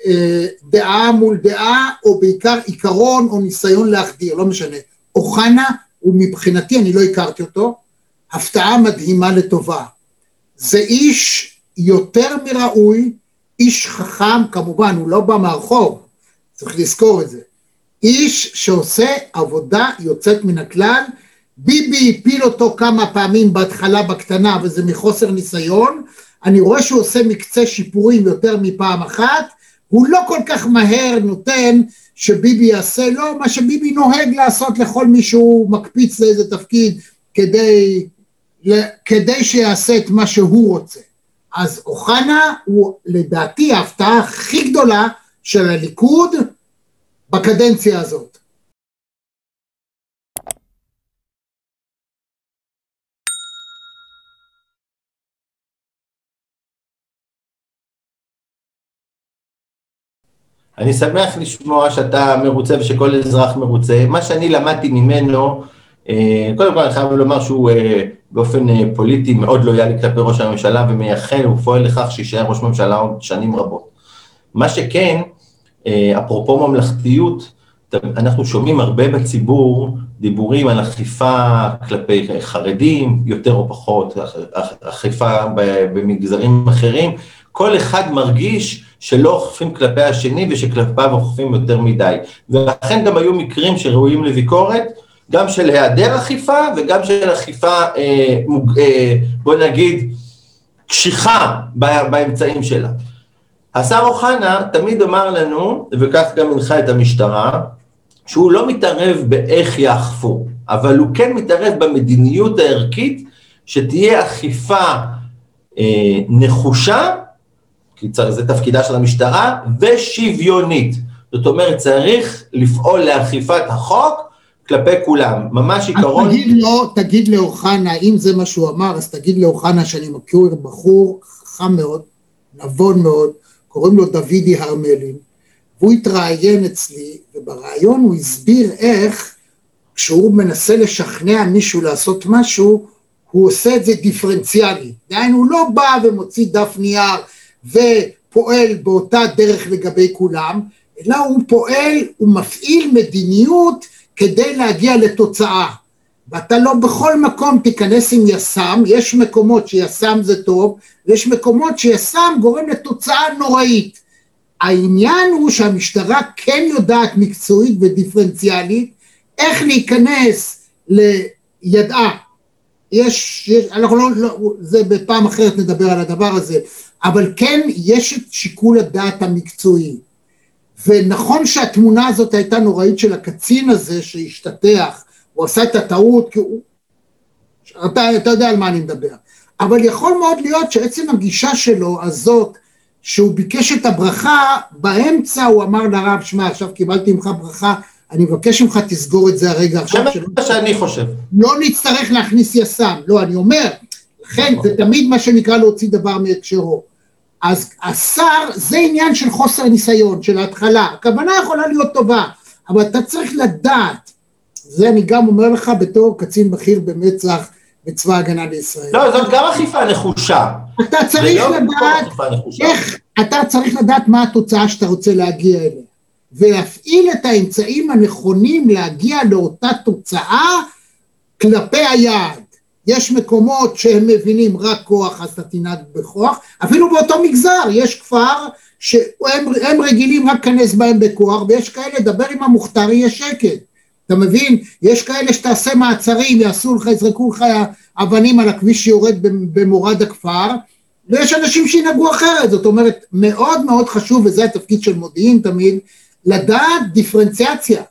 אה, דעה מול דעה, או בעיקר עיקרון או ניסיון להחדיר, לא משנה. אוחנה, ומבחינתי, אני לא הכרתי אותו, הפתעה מדהימה לטובה. זה איש יותר מראוי, איש חכם, כמובן, הוא לא בא מהרחוב, צריך לזכור את זה. איש שעושה עבודה יוצאת מן הכלל, ביבי הפיל אותו כמה פעמים בהתחלה בקטנה, וזה מחוסר ניסיון, אני רואה שהוא עושה מקצה שיפורים יותר מפעם אחת, הוא לא כל כך מהר נותן שביבי יעשה לא מה שביבי נוהג לעשות לכל מי שהוא מקפיץ לאיזה תפקיד כדי כדי שיעשה את מה שהוא רוצה. אז אוחנה הוא לדעתי ההפתעה הכי גדולה של הליכוד בקדנציה הזאת. אני שמח לשמוע שאתה מרוצה ושכל אזרח מרוצה. מה שאני למדתי ממנו, אה, קודם כל אני חייב לומר שהוא אה, באופן אה, פוליטי מאוד לויאלי כלפי ראש הממשלה ומייחל, הוא פועל לכך שיישאר ראש ממשלה עוד שנים רבות. מה שכן, אפרופו ממלכתיות, אנחנו שומעים הרבה בציבור דיבורים על אכיפה כלפי חרדים, יותר או פחות, אכיפה במגזרים אחרים, כל אחד מרגיש שלא אוכפים כלפי השני ושכלפיו אוכפים יותר מדי. ולכן גם היו מקרים שראויים לביקורת, גם של היעדר אכיפה וגם של אכיפה, אה, אה, בוא נגיד, קשיחה באמצעים שלה. השר אוחנה תמיד אמר לנו, וכך גם הנחה את המשטרה, שהוא לא מתערב באיך יאכפו, אבל הוא כן מתערב במדיניות הערכית שתהיה אכיפה אה, נחושה כי זה תפקידה של המשטרה, ושוויונית. זאת אומרת, צריך לפעול לאכיפת החוק כלפי כולם, ממש עיקרון... אז תגיד לו, תגיד לאוחנה, אם זה מה שהוא אמר, אז תגיד לאוחנה שאני מכיר בחור חכם מאוד, נבון מאוד, קוראים לו דוידי הרמלין, והוא התראיין אצלי, ובריאיון הוא הסביר איך כשהוא מנסה לשכנע מישהו לעשות משהו, הוא עושה את זה דיפרנציאלי. דהיינו, הוא לא בא ומוציא דף נייר ופועל באותה דרך לגבי כולם, אלא הוא פועל, הוא מפעיל מדיניות כדי להגיע לתוצאה. ואתה לא בכל מקום תיכנס עם יס"מ, יש מקומות שיס"מ זה טוב, ויש מקומות שיס"מ גורם לתוצאה נוראית. העניין הוא שהמשטרה כן יודעת מקצועית ודיפרנציאלית איך להיכנס לידעה. יש, יש, אנחנו לא, לא, זה בפעם אחרת נדבר על הדבר הזה, אבל כן יש את שיקול הדעת המקצועי. ונכון שהתמונה הזאת הייתה נוראית של הקצין הזה שהשתטח, הוא עשה את הטעות כי הוא... אתה, אתה יודע על מה אני מדבר. אבל יכול מאוד להיות שעצם הגישה שלו הזאת, שהוא ביקש את הברכה, באמצע הוא אמר לרב, שמע, עכשיו קיבלתי ממך ברכה, אני מבקש ממך תסגור את זה הרגע עכשיו. זה מה שאני חושב. לא נצטרך להכניס יס"מ. לא, אני אומר, לכן זה תמיד מה שנקרא להוציא דבר מהקשרו. אז השר זה עניין של חוסר ניסיון, של ההתחלה, הכוונה יכולה להיות טובה, אבל אתה צריך לדעת, זה אני גם אומר לך בתור קצין בכיר במצ"ח בצבא ההגנה לישראל. לא, זאת גם אכיפה נחושה. אתה צריך לדעת איך, אתה צריך לדעת מה התוצאה שאתה רוצה להגיע אליה, ולהפעיל את האמצעים הנכונים להגיע לאותה תוצאה כלפי היעד. יש מקומות שהם מבינים רק כוח אז אתה תנהג בכוח, אפילו באותו מגזר יש כפר שהם רגילים רק להיכנס בהם בכוח ויש כאלה, דבר עם המוכתר יהיה שקט, אתה מבין? יש כאלה שתעשה מעצרים, יעשו לך, יזרקו לך אבנים על הכביש שיורד במורד הכפר ויש אנשים שינהגו אחרת, זאת אומרת מאוד מאוד חשוב וזה התפקיד של מודיעין תמיד, לדעת דיפרנציאציה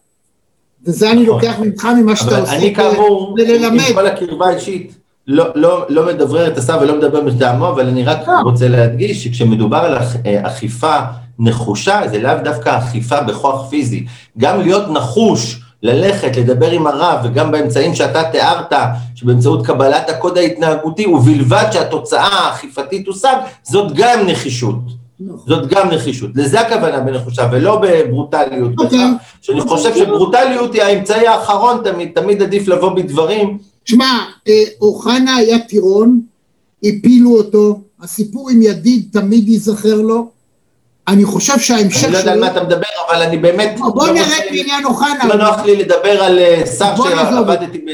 וזה אני לוקח ממך ממה שאתה עושה, אני כאמור, עם כל הקרבה האישית, לא, לא, לא מדברר את השר ולא מדבר מטעמו, אבל אני רק לא. רוצה להדגיש שכשמדובר על אה, אכיפה נחושה, זה לאו דווקא אכיפה בכוח פיזי. גם להיות נחוש, ללכת, לדבר עם הרב, וגם באמצעים שאתה תיארת, שבאמצעות קבלת הקוד ההתנהגותי, ובלבד שהתוצאה האכיפתית תושג, זאת גם נחישות. זאת גם נחישות. לזה הכוונה בנחושה, ולא בברוטליות. Okay. אוקיי. שאני חושב שברוטליות היא האמצעי האחרון תמיד, תמיד עדיף לבוא בדברים. שמע, אה, אוחנה היה טירון, הפילו אותו, הסיפור עם ידיד תמיד ייזכר לו. אני חושב שההמשך שלו... אני לא יודע על מה אתה מדבר, אבל אני באמת... בוא לא נראה בעניין אוחנה. לא נוח לי לדבר על אה, שר שעבדתי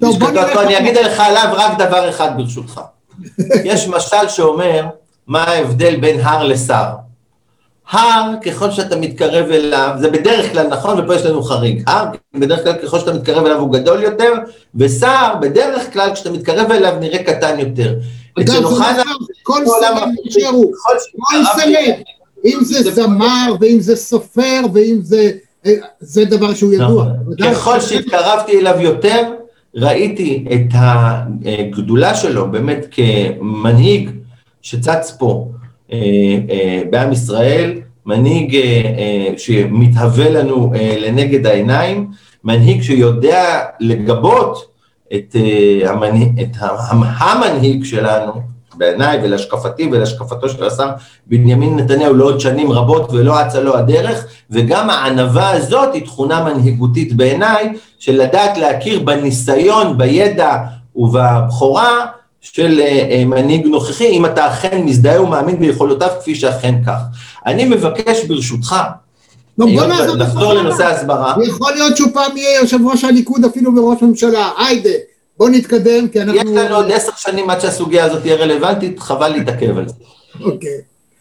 בלשכתו, אני אגיד לך עליו רק דבר אחד ברשותך. יש משל שאומר, מה ההבדל בין הר לשר. הר, ככל שאתה מתקרב אליו, זה בדרך כלל נכון, ופה יש לנו חריג. הר, בדרך כלל ככל שאתה מתקרב אליו הוא גדול יותר, ושר, בדרך כלל כשאתה מתקרב אליו נראה קטן יותר. אגב, כל סלב נשארו, כל סלב, אם זה זמר, ואם זה סופר, ואם זה... זה דבר שהוא ידוע. נכון. ככל שהתקרבתי אליו יותר, ראיתי את הגדולה שלו באמת כמנהיג שצץ פה אה, אה, בעם ישראל, מנהיג שמתהווה לנו לנגד העיניים, מנהיג שיודע לגבות את, המנהיג, את המנהיג שלנו, בעיניי ולהשקפתי ולהשקפתו של השר בנימין נתניהו לעוד שנים רבות ולא אצה לו הדרך, וגם הענווה הזאת היא תכונה מנהיגותית בעיניי, של לדעת להכיר בניסיון, בידע ובבכורה של אה, אה, מנהיג נוכחי, אם אתה אכן מזדהה ומאמין ביכולותיו כפי שאכן כך. אני מבקש ברשותך, לא, נחזור לנושא ההסברה. יכול להיות שהוא פעם יהיה יושב ראש הליכוד אפילו וראש ממשלה, היידה. בוא נתקדם, כי אנחנו... יש לנו עוד עשר שנים עד שהסוגיה הזאת תהיה רלוונטית, חבל להתעכב על זה. אוקיי.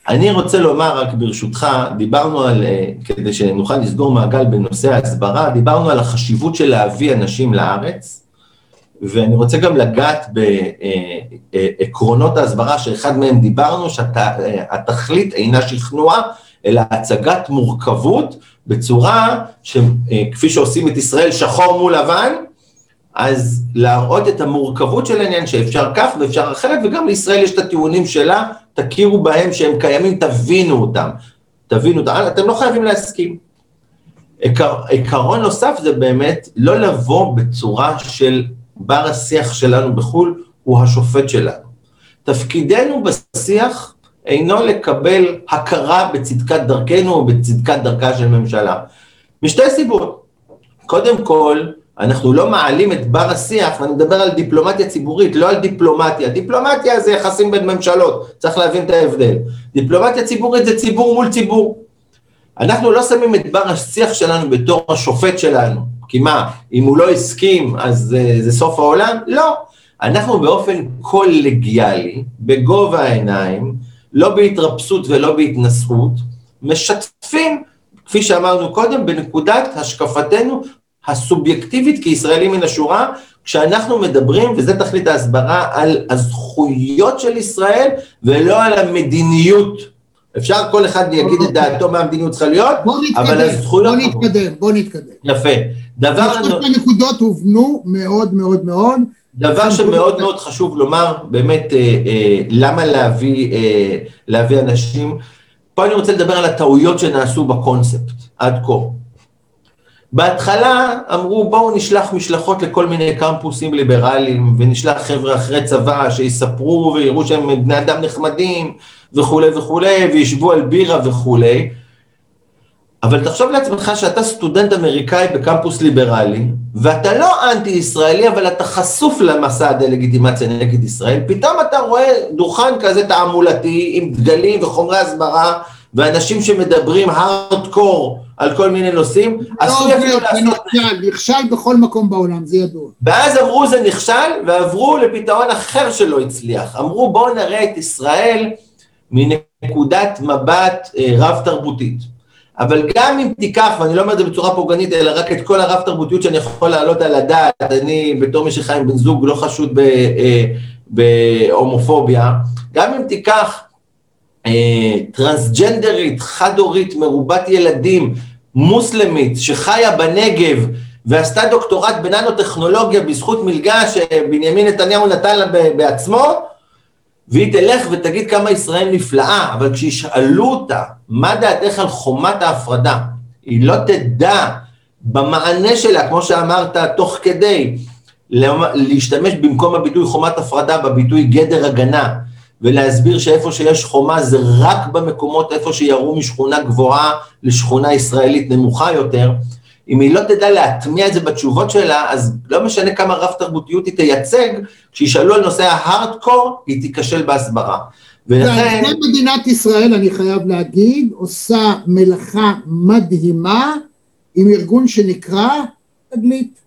אני רוצה לומר רק ברשותך, דיברנו על, אה, כדי שנוכל לסגור מעגל בנושא ההסברה, דיברנו על החשיבות של להביא אנשים לארץ, ואני רוצה גם לגעת בעקרונות ההסברה, שאחד מהם דיברנו, שהתכלית אינה שכנוע, אלא הצגת מורכבות בצורה שכפי שעושים את ישראל שחור מול לבן, אז להראות את המורכבות של העניין שאפשר כך ואפשר אחרת, וגם לישראל יש את הטיעונים שלה, תכירו בהם שהם קיימים, תבינו אותם. תבינו אותם, אתם לא חייבים להסכים. עקר, עקרון נוסף זה באמת לא לבוא בצורה של בר השיח שלנו בחו"ל, הוא השופט שלנו. תפקידנו בשיח אינו לקבל הכרה בצדקת דרכנו או בצדקת דרכה של ממשלה. משתי סיבות. קודם כל, אנחנו לא מעלים את בר השיח, ואני מדבר על דיפלומטיה ציבורית, לא על דיפלומטיה. דיפלומטיה זה יחסים בין ממשלות, צריך להבין את ההבדל. דיפלומטיה ציבורית זה ציבור מול ציבור. אנחנו לא שמים את בר השיח שלנו בתור השופט שלנו, כי מה, אם הוא לא הסכים אז זה, זה סוף העולם? לא. אנחנו באופן קולגיאלי, בגובה העיניים, לא בהתרפסות ולא בהתנסות, משתפים, כפי שאמרנו קודם, בנקודת השקפתנו הסובייקטיבית כישראלים מן השורה, כשאנחנו מדברים, וזה תכלית ההסברה, על הזכויות של ישראל ולא על המדיניות. אפשר כל אחד יגיד את דעתו מה המדיניות צריכה להיות, אבל הזכויות... בוא נתקדם, בוא נתקדם. יפה. דבר... הנקודות הובנו מאוד מאוד מאוד. דבר שמאוד מאוד חשוב לומר, באמת, אה, אה, למה אה, להביא אנשים, פה אני רוצה לדבר על הטעויות שנעשו בקונספט עד כה. בהתחלה אמרו בואו נשלח משלחות לכל מיני קמפוסים ליברליים ונשלח חבר'ה אחרי צבא שיספרו ויראו שהם בני אדם נחמדים וכולי וכולי וישבו על בירה וכולי אבל תחשוב לעצמך שאתה סטודנט אמריקאי בקמפוס ליברלי ואתה לא אנטי ישראלי אבל אתה חשוף למסע הדה-לגיטימציה נגד ישראל פתאום אתה רואה דוכן כזה תעמולתי עם דגלים וחומרי הסברה ואנשים שמדברים הארדקור על כל מיני נושאים, עשוי אפילו לעשות... נכשל, נכשל בכל מקום בעולם, זה ידוע. ואז אמרו זה נכשל, ועברו לפתרון אחר שלא הצליח. אמרו בואו נראה את ישראל מנקודת מבט אה, רב-תרבותית. אבל גם אם תיקח, ואני לא אומר את זה בצורה פוגענית, אלא רק את כל הרב-תרבותיות שאני יכול להעלות על הדעת, אני בתור מי שחי עם בן זוג לא חשוד אה, בהומופוביה, גם אם תיקח אה, טרנסג'נדרית, חד-הורית, מרובת ילדים, מוסלמית, שחיה בנגב ועשתה דוקטורט בננו-טכנולוגיה בזכות מלגה שבנימין נתניהו נתן לה בעצמו, והיא תלך ותגיד כמה ישראל נפלאה, אבל כשישאלו אותה מה דעתך על חומת ההפרדה, היא לא תדע במענה שלה, כמו שאמרת, תוך כדי, להשתמש במקום הביטוי חומת הפרדה בביטוי גדר הגנה, ולהסביר שאיפה שיש חומה זה רק במקומות איפה שירו משכונה גבוהה לשכונה ישראלית נמוכה יותר, אם היא לא תדע להטמיע את זה בתשובות שלה, אז לא משנה כמה רב תרבותיות היא תייצג, כשישאלו על נושא ההארדקור, היא תיכשל בהסברה. ולכן... מדינת ישראל, אני חייב להגיד, עושה מלאכה מדהימה עם ארגון שנקרא תגלית.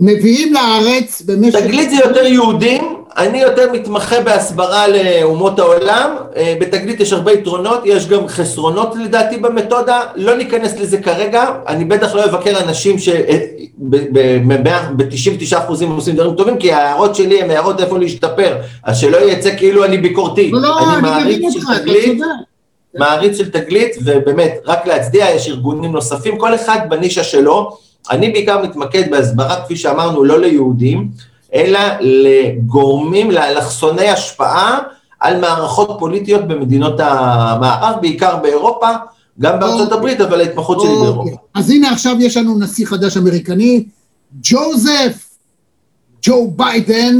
מביאים לארץ במשך... תגלית זה יותר יהודים, אני יותר מתמחה בהסברה לאומות העולם, אה, בתגלית יש הרבה יתרונות, יש גם חסרונות לדעתי במתודה, לא ניכנס לזה כרגע, אני בטח לא אבקר אנשים שב-99% אה, עושים דברים טובים, כי ההערות שלי הן הערות איפה להשתפר, אז שלא יצא כאילו אני ביקורתי, לא, לא, אני מעריץ של תגלית, מעריץ של תגלית, ובאמת, רק להצדיע, יש ארגונים נוספים, כל אחד בנישה שלו, אני בעיקר מתמקד בהסברה, כפי שאמרנו, לא ליהודים, אלא לגורמים, לאלכסוני השפעה על מערכות פוליטיות במדינות המערב, בעיקר באירופה, גם בארצות אוקיי. הברית, אבל ההתמחות שלי באירופה. אוקיי. אז הנה עכשיו יש לנו נשיא חדש אמריקני, ג'וזף, ג'ו ביידן,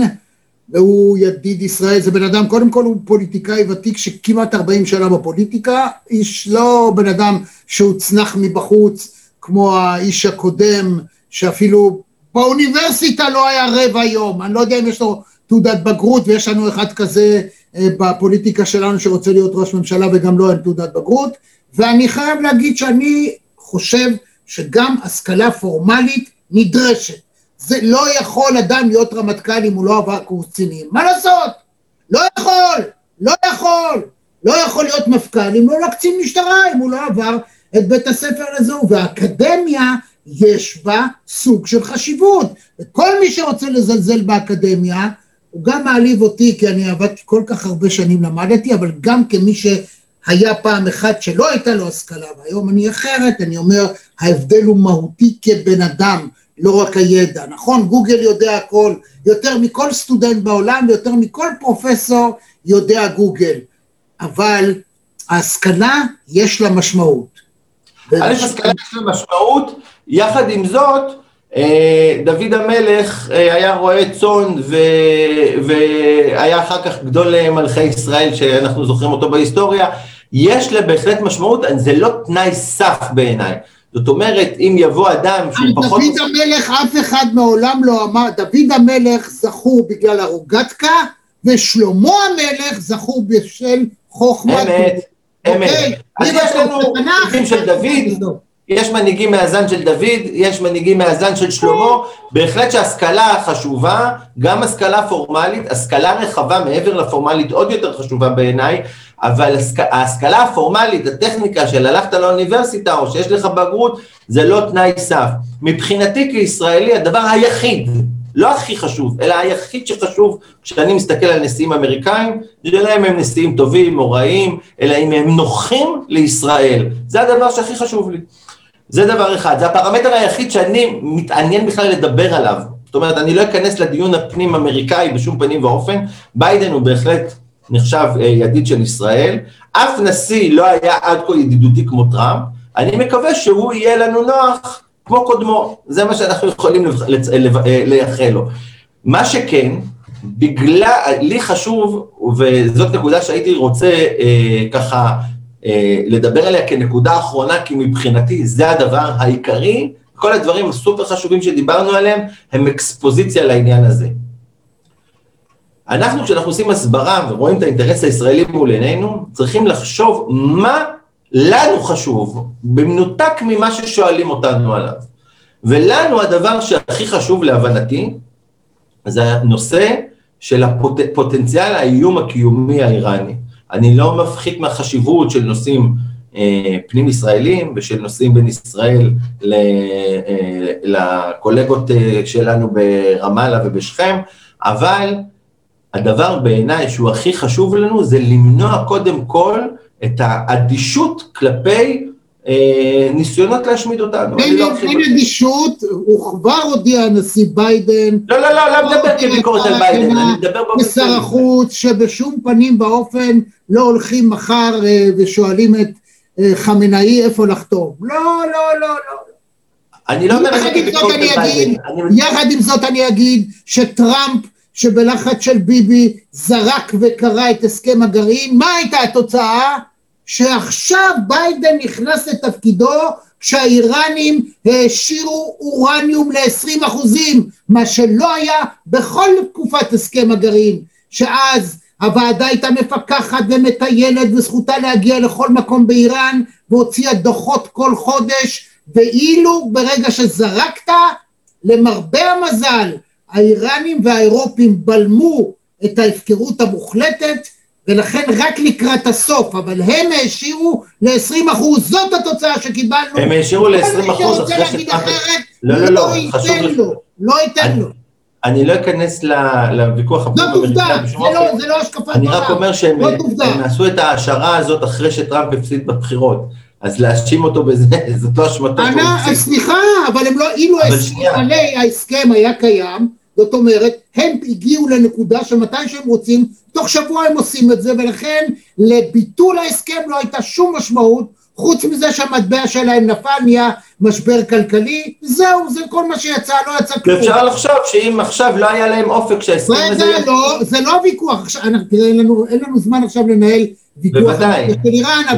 והוא ידיד ישראל, זה בן אדם, קודם כל הוא פוליטיקאי ותיק שכמעט 40 שנה בפוליטיקה, איש לא בן אדם שהוצנח מבחוץ כמו האיש הקודם, שאפילו באוניברסיטה לא היה רבע יום, אני לא יודע אם יש לו תעודת בגרות ויש לנו אחד כזה אה, בפוליטיקה שלנו שרוצה להיות ראש ממשלה וגם לא אין תעודת בגרות, ואני חייב להגיד שאני חושב שגם השכלה פורמלית נדרשת. זה לא יכול אדם להיות רמטכ"ל אם הוא לא עבר קורס קצינים. מה לעשות? לא יכול, לא יכול. לא יכול להיות מפכ"ל אם הוא לא קצין משטרה, אם הוא לא עבר את בית הספר לזו. והאקדמיה, יש בה סוג של חשיבות. וכל מי שרוצה לזלזל באקדמיה, הוא גם מעליב אותי, כי אני עבדתי כל כך הרבה שנים, למדתי, אבל גם כמי שהיה פעם אחד שלא הייתה לו השכלה, והיום אני אחרת, אני אומר, ההבדל הוא מהותי כבן אדם. לא רק הידע, נכון? גוגל יודע הכל, יותר מכל סטודנט בעולם ויותר מכל פרופסור יודע גוגל, אבל ההשכלה יש לה משמעות. א', השכלה יש לה משמעות, יחד עם זאת, אה, דוד המלך אה, היה רועה צאן והיה אחר כך גדול מלכי ישראל שאנחנו זוכרים אותו בהיסטוריה, יש לה בהחלט משמעות, זה לא תנאי סף בעיניי. זאת אומרת, אם יבוא אדם שהוא פחות... דוד המלך אף אחד מעולם לא אמר, דוד המלך זכור בגלל הרוגטקה, ושלמה המלך זכור בשל חוכמת... אמת, אמת. אוקיי? אז יש לנו מנהיגים של דוד, יש מנהיגים מהזן של דוד, יש מנהיגים מהזן של שלמה, בהחלט שהשכלה חשובה, גם השכלה פורמלית, השכלה רחבה מעבר לפורמלית עוד יותר חשובה בעיניי, אבל ההשכלה הפורמלית, הטכניקה של הלכת לאוניברסיטה או שיש לך בגרות, זה לא תנאי סף. מבחינתי כישראלי הדבר היחיד, לא הכי חשוב, אלא היחיד שחשוב כשאני מסתכל על נשיאים אמריקאים, זה לא אם הם נשיאים טובים או רעים, אלא אם הם נוחים לישראל. זה הדבר שהכי חשוב לי. זה דבר אחד, זה הפרמטר היחיד שאני מתעניין בכלל לדבר עליו. זאת אומרת, אני לא אכנס לדיון הפנים אמריקאי בשום פנים ואופן, ביידן הוא בהחלט נחשב אה, ידיד של ישראל, אף נשיא לא היה עד כה ידידותי כמו טראמפ, אני מקווה שהוא יהיה לנו נוח כמו קודמו, זה מה שאנחנו יכולים אה, לייחל לו. מה שכן, בגלל, לי חשוב, וזאת נקודה שהייתי רוצה אה, ככה לדבר עליה כנקודה אחרונה, כי מבחינתי זה הדבר העיקרי, כל הדברים הסופר חשובים שדיברנו עליהם הם אקספוזיציה לעניין הזה. אנחנו כשאנחנו עושים הסברה ורואים את האינטרס הישראלי מול עינינו, צריכים לחשוב מה לנו חשוב, במנותק ממה ששואלים אותנו עליו. ולנו הדבר שהכי חשוב להבנתי, זה הנושא של הפוטנציאל האיום הקיומי האיראני. אני לא מפחית מהחשיבות של נושאים אה, פנים ישראלים ושל נושאים בין ישראל אה, לקולגות אה, שלנו ברמאללה ובשכם, אבל הדבר בעיניי שהוא הכי חשוב לנו זה למנוע קודם כל את האדישות כלפי ניסיונות להשמיד אותנו. אין לא אדישות, הוא כבר הודיע הנשיא ביידן. לא, לא, לא, לא מדבר כביקורת על ביידן, אני מדבר באופן... כשר החוץ, שבשום פנים ואופן לא הולכים מחר אה, ושואלים את אה, חמינאי איפה לחתום. לא, לא, לא, לא. אני לא אומר את כביקורת על ביידן. יחד עם זאת אני אגיד שטראמפ שבלחץ של ביבי זרק וקרא את הסכם הגרעין, מה הייתה התוצאה? שעכשיו ביידן נכנס לתפקידו כשהאיראנים העשירו אורניום ל-20 אחוזים, מה שלא היה בכל תקופת הסכם הגרעין, שאז הוועדה הייתה מפקחת ומטיילת וזכותה להגיע לכל מקום באיראן והוציאה דוחות כל חודש, ואילו ברגע שזרקת, למרבה המזל, האיראנים והאירופים בלמו את ההפקרות המוחלטת ולכן רק לקראת הסוף, אבל הם העשירו ל-20 אחוז, זאת התוצאה שקיבלנו. הם העשירו ל-20 אחוז אחרי שטראמפ... לא, לא, לא, חשוב... לא ייתן לו, לא ייתן לו. אני לא אכנס לוויכוח הפנים אמריקאי בשום אופן. זה לא השקפת אני רק אומר שהם עשו את ההשערה הזאת אחרי שטראמפ הפסיד בבחירות. אז להאשים אותו בזה, זאת לא אשמתו. סליחה, אבל הם לא, אילו ההסכם היה קיים, זאת אומרת, הם הגיעו לנקודה שמתי שהם רוצים, תוך שבוע הם עושים את זה, ולכן לביטול ההסכם לא הייתה שום משמעות, חוץ מזה שהמטבע שלהם נפל, נהיה משבר כלכלי, זהו, זה כל מה שיצא, לא יצא כלום. ואפשר לחשוב שאם עכשיו לא היה להם אופק שההסכם הזה... רגע, לא, זה לא ויכוח, עכשיו, תראה, אין לנו, אין לנו זמן עכשיו לנהל ויכוח. בוודאי,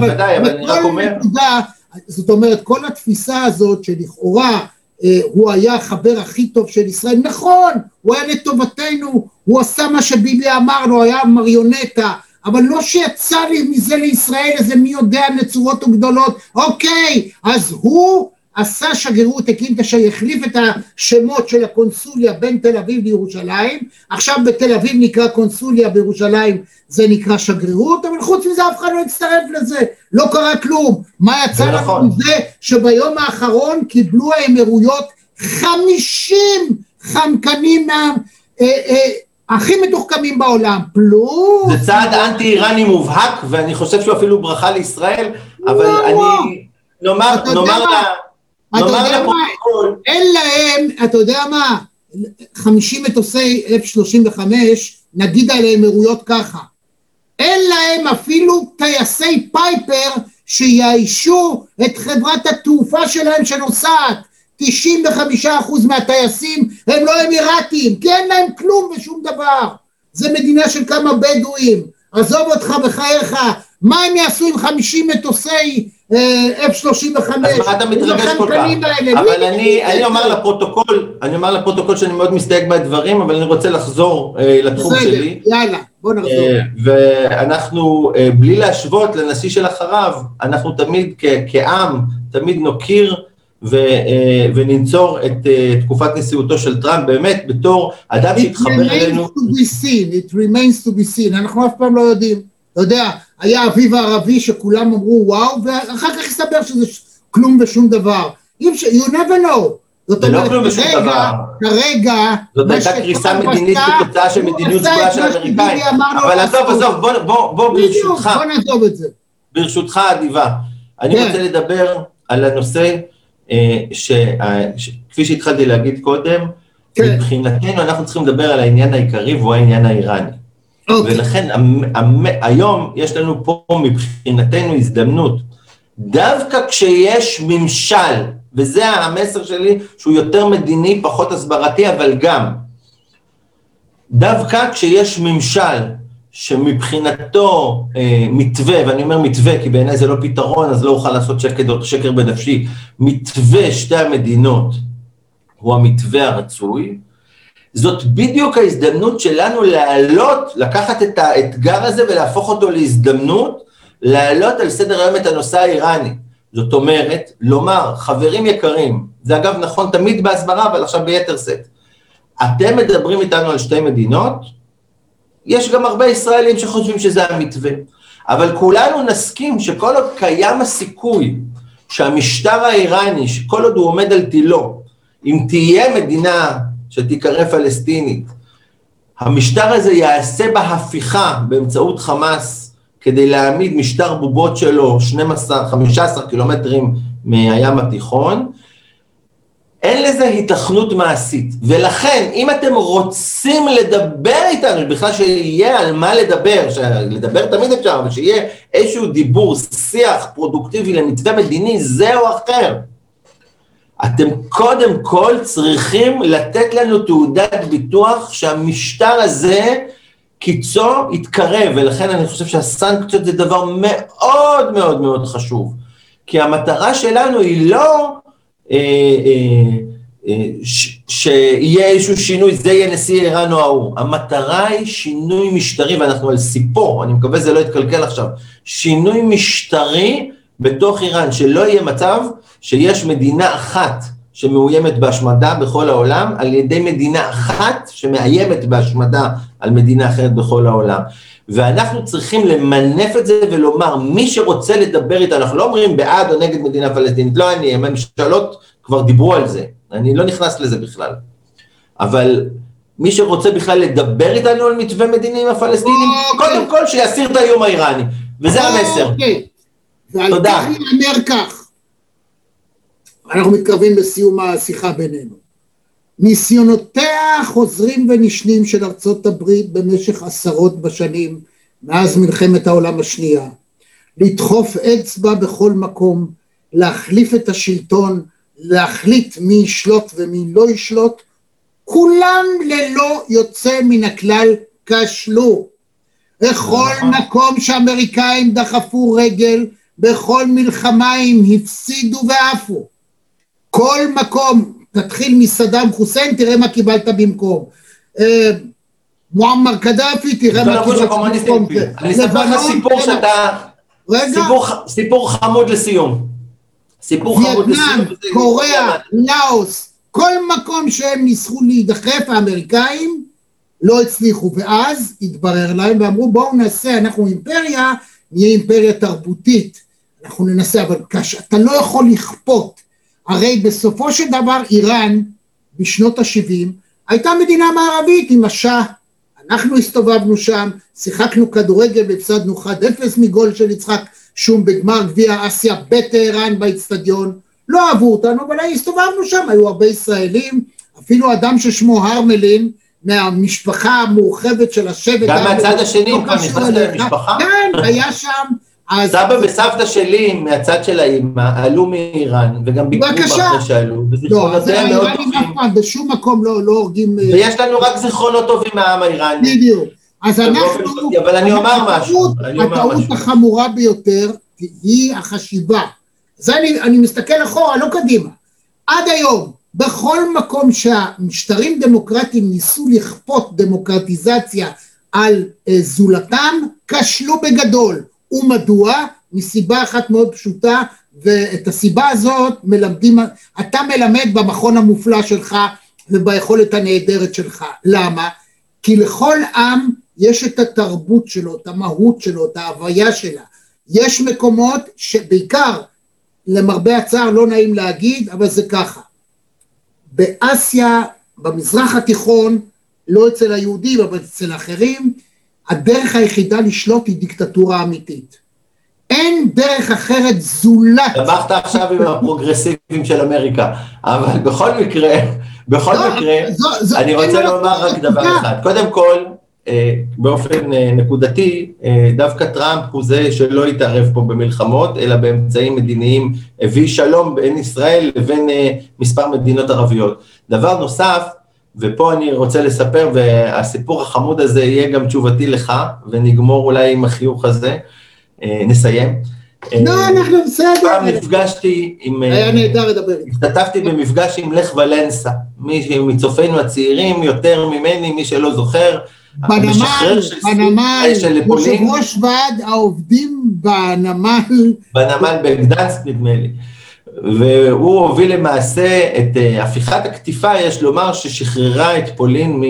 בוודאי, אבל אני רק אומר... נקודה, זאת אומרת, כל התפיסה הזאת שלכאורה הוא היה החבר הכי טוב של ישראל, נכון, הוא היה לטובתנו, הוא עשה מה שביבי אמר לו, היה מריונטה, אבל לא שיצא לי מזה לישראל איזה מי יודע נצורות וגדולות, אוקיי, אז הוא עשה שגרירות, הקים את השגרירות, החליף את השמות של הקונסוליה בין תל אביב לירושלים, עכשיו בתל אביב נקרא קונסוליה, בירושלים זה נקרא שגרירות, אבל חוץ מזה אף אחד לא הצטרף לזה, לא קרה כלום. מה יצא לנו נכון. מזה שביום האחרון קיבלו האמירויות חמישים חמקנים מה... אה, אה, הכי מתוחכמים בעולם, פלוס... זה צעד אנטי איראני מובהק, ואני חושב שהוא אפילו ברכה לישראל, אבל לא, אני... לא. נאמר, נאמר. אתה יודע מה, אין להם, אתה יודע מה, 50 מטוסי F-35, נגיד על האמירויות ככה, אין להם אפילו טייסי פייפר שיאיישו את חברת התעופה שלהם שנוסעת. 95% מהטייסים הם לא אמירתים, כי אין להם כלום ושום דבר. זה מדינה של כמה בדואים. עזוב אותך בחייך, מה הם יעשו עם 50 מטוסי F-35. אז מה אתה מתרגש כל כך? אבל אני, אני אומר לפרוטוקול, אני אומר לפרוטוקול שאני מאוד מסתייג מהדברים, אבל אני רוצה לחזור אה, לתחום בסדר, שלי. יאללה, בוא נחזור. אה, ואנחנו, אה, בלי להשוות לנשיא של אחריו, אנחנו תמיד כ, כעם, תמיד נוקיר ו, אה, וננצור את אה, תקופת נשיאותו של טראמפ באמת בתור אדם שהתחבר אלינו. It remains to be seen, it remains to be seen, אנחנו אף פעם לא יודעים. אתה יודע, היה אביב הערבי שכולם אמרו וואו, ואחר כך הסתבר שזה כלום ושום דבר. you never know. זאת אומרת, כרגע, כרגע, זאת הייתה קריסה מדינית כתוצאה של מדיניות סגורה של האמריקאים. אבל עזוב, עזוב, בוא ברשותך, בוא נעזוב את זה. ברשותך אדיבה, אני כן. רוצה לדבר על הנושא אה, שכפי שהתחלתי להגיד קודם, כן. מבחינתנו אנחנו צריכים לדבר על העניין העיקרי והוא העניין האיראני. ולכן היום יש לנו פה מבחינתנו הזדמנות, דווקא כשיש ממשל, וזה המסר שלי, שהוא יותר מדיני, פחות הסברתי, אבל גם, דווקא כשיש ממשל שמבחינתו אה, מתווה, ואני אומר מתווה כי בעיניי זה לא פתרון, אז לא אוכל לעשות שקר, שקר בנפשי, מתווה שתי המדינות הוא המתווה הרצוי, זאת בדיוק ההזדמנות שלנו להעלות, לקחת את האתגר הזה ולהפוך אותו להזדמנות, להעלות על סדר היום את הנושא האיראני. זאת אומרת, לומר, חברים יקרים, זה אגב נכון תמיד בהסברה, אבל עכשיו ביתר שאת, אתם מדברים איתנו על שתי מדינות, יש גם הרבה ישראלים שחושבים שזה המתווה, אבל כולנו נסכים שכל עוד קיים הסיכוי שהמשטר האיראני, שכל עוד הוא עומד על תילו, אם תהיה מדינה שתיקרא פלסטינית. המשטר הזה יעשה בה הפיכה באמצעות חמאס כדי להעמיד משטר בובות שלו 12-15 קילומטרים מהים התיכון, אין לזה היתכנות מעשית. ולכן, אם אתם רוצים לדבר איתנו, בכלל שיהיה על מה לדבר, לדבר תמיד אפשר, אבל שיהיה איזשהו דיבור, שיח פרודוקטיבי למתווה מדיני זה או אחר, אתם קודם כל צריכים לתת לנו תעודת ביטוח שהמשטר הזה קיצו יתקרב, ולכן אני חושב שהסנקציות זה דבר מאוד מאוד מאוד חשוב. כי המטרה שלנו היא לא אה, אה, אה, ש, שיהיה איזשהו שינוי, זה יהיה נשיא איראן או ההוא. המטרה היא שינוי משטרי, ואנחנו על סיפו, אני מקווה שזה לא יתקלקל עכשיו, שינוי משטרי בתוך איראן, שלא יהיה מצב שיש מדינה אחת שמאוימת בהשמדה בכל העולם, על ידי מדינה אחת שמאיימת בהשמדה על מדינה אחרת בכל העולם. ואנחנו צריכים למנף את זה ולומר, מי שרוצה לדבר איתנו, אנחנו לא אומרים בעד או נגד מדינה פלסטינית, לא אני, הממשלות כבר דיברו על זה, אני לא נכנס לזה בכלל. אבל מי שרוצה בכלל לדבר איתנו על מתווה מדיני עם הפלסטינים. אוקיי. קודם כל שיסיר את האיום האיראני, וזה okay. המסר. ועל כך ייאמר כך. אנחנו מתקרבים לסיום השיחה בינינו. ניסיונותיה חוזרים ונשנים של ארצות הברית במשך עשרות בשנים מאז מלחמת העולם השנייה, לדחוף אצבע בכל מקום, להחליף את השלטון, להחליט מי ישלוט ומי לא ישלוט, כולם ללא יוצא מן הכלל כשלו. בכל נכון. מקום שאמריקאים דחפו רגל, בכל מלחמה הם הפסידו ועפו. כל מקום, תתחיל מסדאם חוסיין, תראה מה קיבלת במקום. אה, מועמר קדאפי, תראה מה קיבלת במקום. אני אספר לך סיפור שאתה... רגע. סיפור חמוד לסיום. סיפור חמוד לסיום. וייטנאם, קוריאה, לאוס, כל מקום שהם ניסחו להידחף, האמריקאים, לא הצליחו, ואז התברר להם ואמרו בואו נעשה, אנחנו אימפריה, נהיה אימפריה תרבותית, אנחנו ננסה, אבל כש, אתה לא יכול לכפות, הרי בסופו של דבר איראן בשנות ה-70 הייתה מדינה מערבית עם השאה, אנחנו הסתובבנו שם, שיחקנו כדורגל והפסדנו 1-0 מגול של יצחק שום בגמר גביע אסיה בטהרן באיצטדיון, לא אהבו אותנו, אבל הסתובבנו שם, היו הרבה ישראלים, אפילו אדם ששמו הרמלין, מהמשפחה המורחבת של השבט. גם מהצד השני, הוא כבר נכנס למשפחה? כן, היה שם. סבא וסבתא שלי מהצד של האימא עלו מאיראן וגם ביקרו אחרי שעלו, וזיכרונותיהם לא, מאוד טובים. בשום מקום לא, לא הורגים... אה, ויש לנו רק זיכרונות טובים מהעם האיראני. בדיוק. אז אנחנו... אבל אני אומר משהו. הטעות החמורה ביותר היא החשיבה. זה אני, אני מסתכל אחורה, לא קדימה. עד היום, בכל מקום שהמשטרים דמוקרטיים ניסו לכפות דמוקרטיזציה על אה, זולתם, כשלו בגדול. ומדוע? מסיבה אחת מאוד פשוטה, ואת הסיבה הזאת מלמדים, אתה מלמד במכון המופלא שלך וביכולת הנהדרת שלך. למה? כי לכל עם יש את התרבות שלו, את המהות שלו, את ההוויה שלה. יש מקומות שבעיקר, למרבה הצער, לא נעים להגיד, אבל זה ככה. באסיה, במזרח התיכון, לא אצל היהודים, אבל אצל אחרים, הדרך היחידה לשלוט היא דיקטטורה אמיתית. אין דרך אחרת זולת... תמכת עכשיו עם הפרוגרסיבים של אמריקה, אבל בכל מקרה, בכל לא, מקרה, אני רוצה לומר רק דבר אחד. קודם כל, באופן אה, נקודתי, אה, דווקא טראמפ הוא זה שלא התערב פה במלחמות, אלא באמצעים מדיניים הביא שלום בין ישראל לבין מספר מדינות ערביות. דבר נוסף, ופה אני רוצה לספר, והסיפור החמוד הזה יהיה גם תשובתי לך, ונגמור אולי עם החיוך הזה, נסיים. לא, אנחנו בסדר. פעם נפגשתי עם... היה נהדר לדבר. השתתפתי במפגש עם לך ולנסה, מי מצופינו הצעירים יותר ממני, מי שלא זוכר, בנמל, בנמל, יושב ראש ועד העובדים בנמל. בנמל בגדנסק נדמה לי. והוא הוביל למעשה את אה, הפיכת הקטיפה, יש לומר, ששחררה את פולין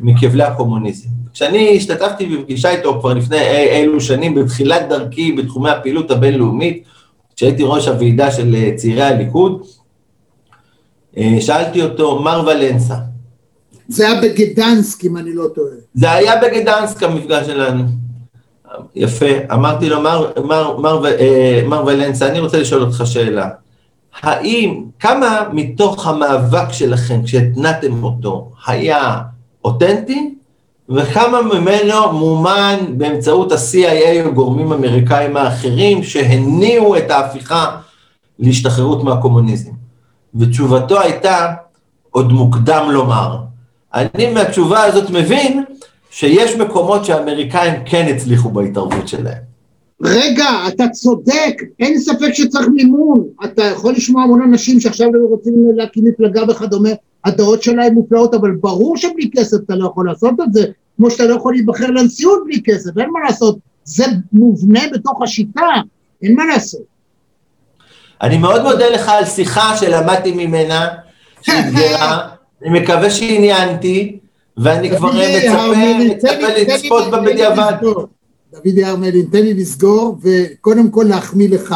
מכבלי הקומוניזם. כשאני השתתפתי בפגישה איתו כבר לפני אילו שנים, בתחילת דרכי בתחומי הפעילות הבינלאומית, כשהייתי ראש הוועידה של אה, צעירי הליכוד, אה, שאלתי אותו, מר ולנסה, זה היה בגדנסק, אם אני לא טועה. זה היה בגדנסק המפגש שלנו. יפה. אמרתי לו, מר, מר, מר, אה, מר ולנסה, אני רוצה לשאול אותך שאלה. האם, כמה מתוך המאבק שלכם, כשהתנעתם אותו, היה אותנטי, וכמה ממנו מומן באמצעות ה-CIA או גורמים אמריקאים האחרים שהניעו את ההפיכה להשתחררות מהקומוניזם? ותשובתו הייתה, עוד מוקדם לומר. אני מהתשובה הזאת מבין שיש מקומות שהאמריקאים כן הצליחו בהתערבות שלהם. רגע, אתה צודק, אין ספק שצריך מימון. אתה יכול לשמוע המון אנשים שעכשיו רוצים להקים מפלגה וכדומה, הדעות שלהם מופלאות, אבל ברור שבלי כסף אתה לא יכול לעשות את זה, כמו שאתה לא יכול להיבחר לנשיאות בלי כסף, אין מה לעשות. זה מובנה בתוך השיטה, אין מה לעשות. אני מאוד מודה לך על שיחה שלמדתי ממנה, שאתגרה. אני מקווה שעניינתי, ואני כבר מצפה לצפות בה בדיעבד. דוד ירמלין, תן לי לסגור, וקודם כל להחמיא לך.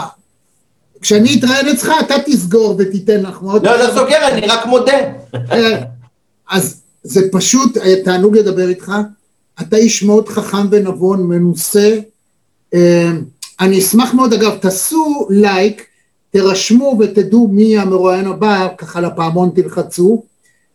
כשאני אתראיין אצלך, אתה תסגור ותיתן מחמאות. לא, לא סוגר, אני רק מודה. אה, אז זה פשוט אה, תענוג לדבר איתך. אתה איש מאוד חכם ונבון, מנוסה. אה, אני אשמח מאוד, אגב, תעשו לייק, תירשמו ותדעו מי המרואיין הבא, ככה לפעמון תלחצו.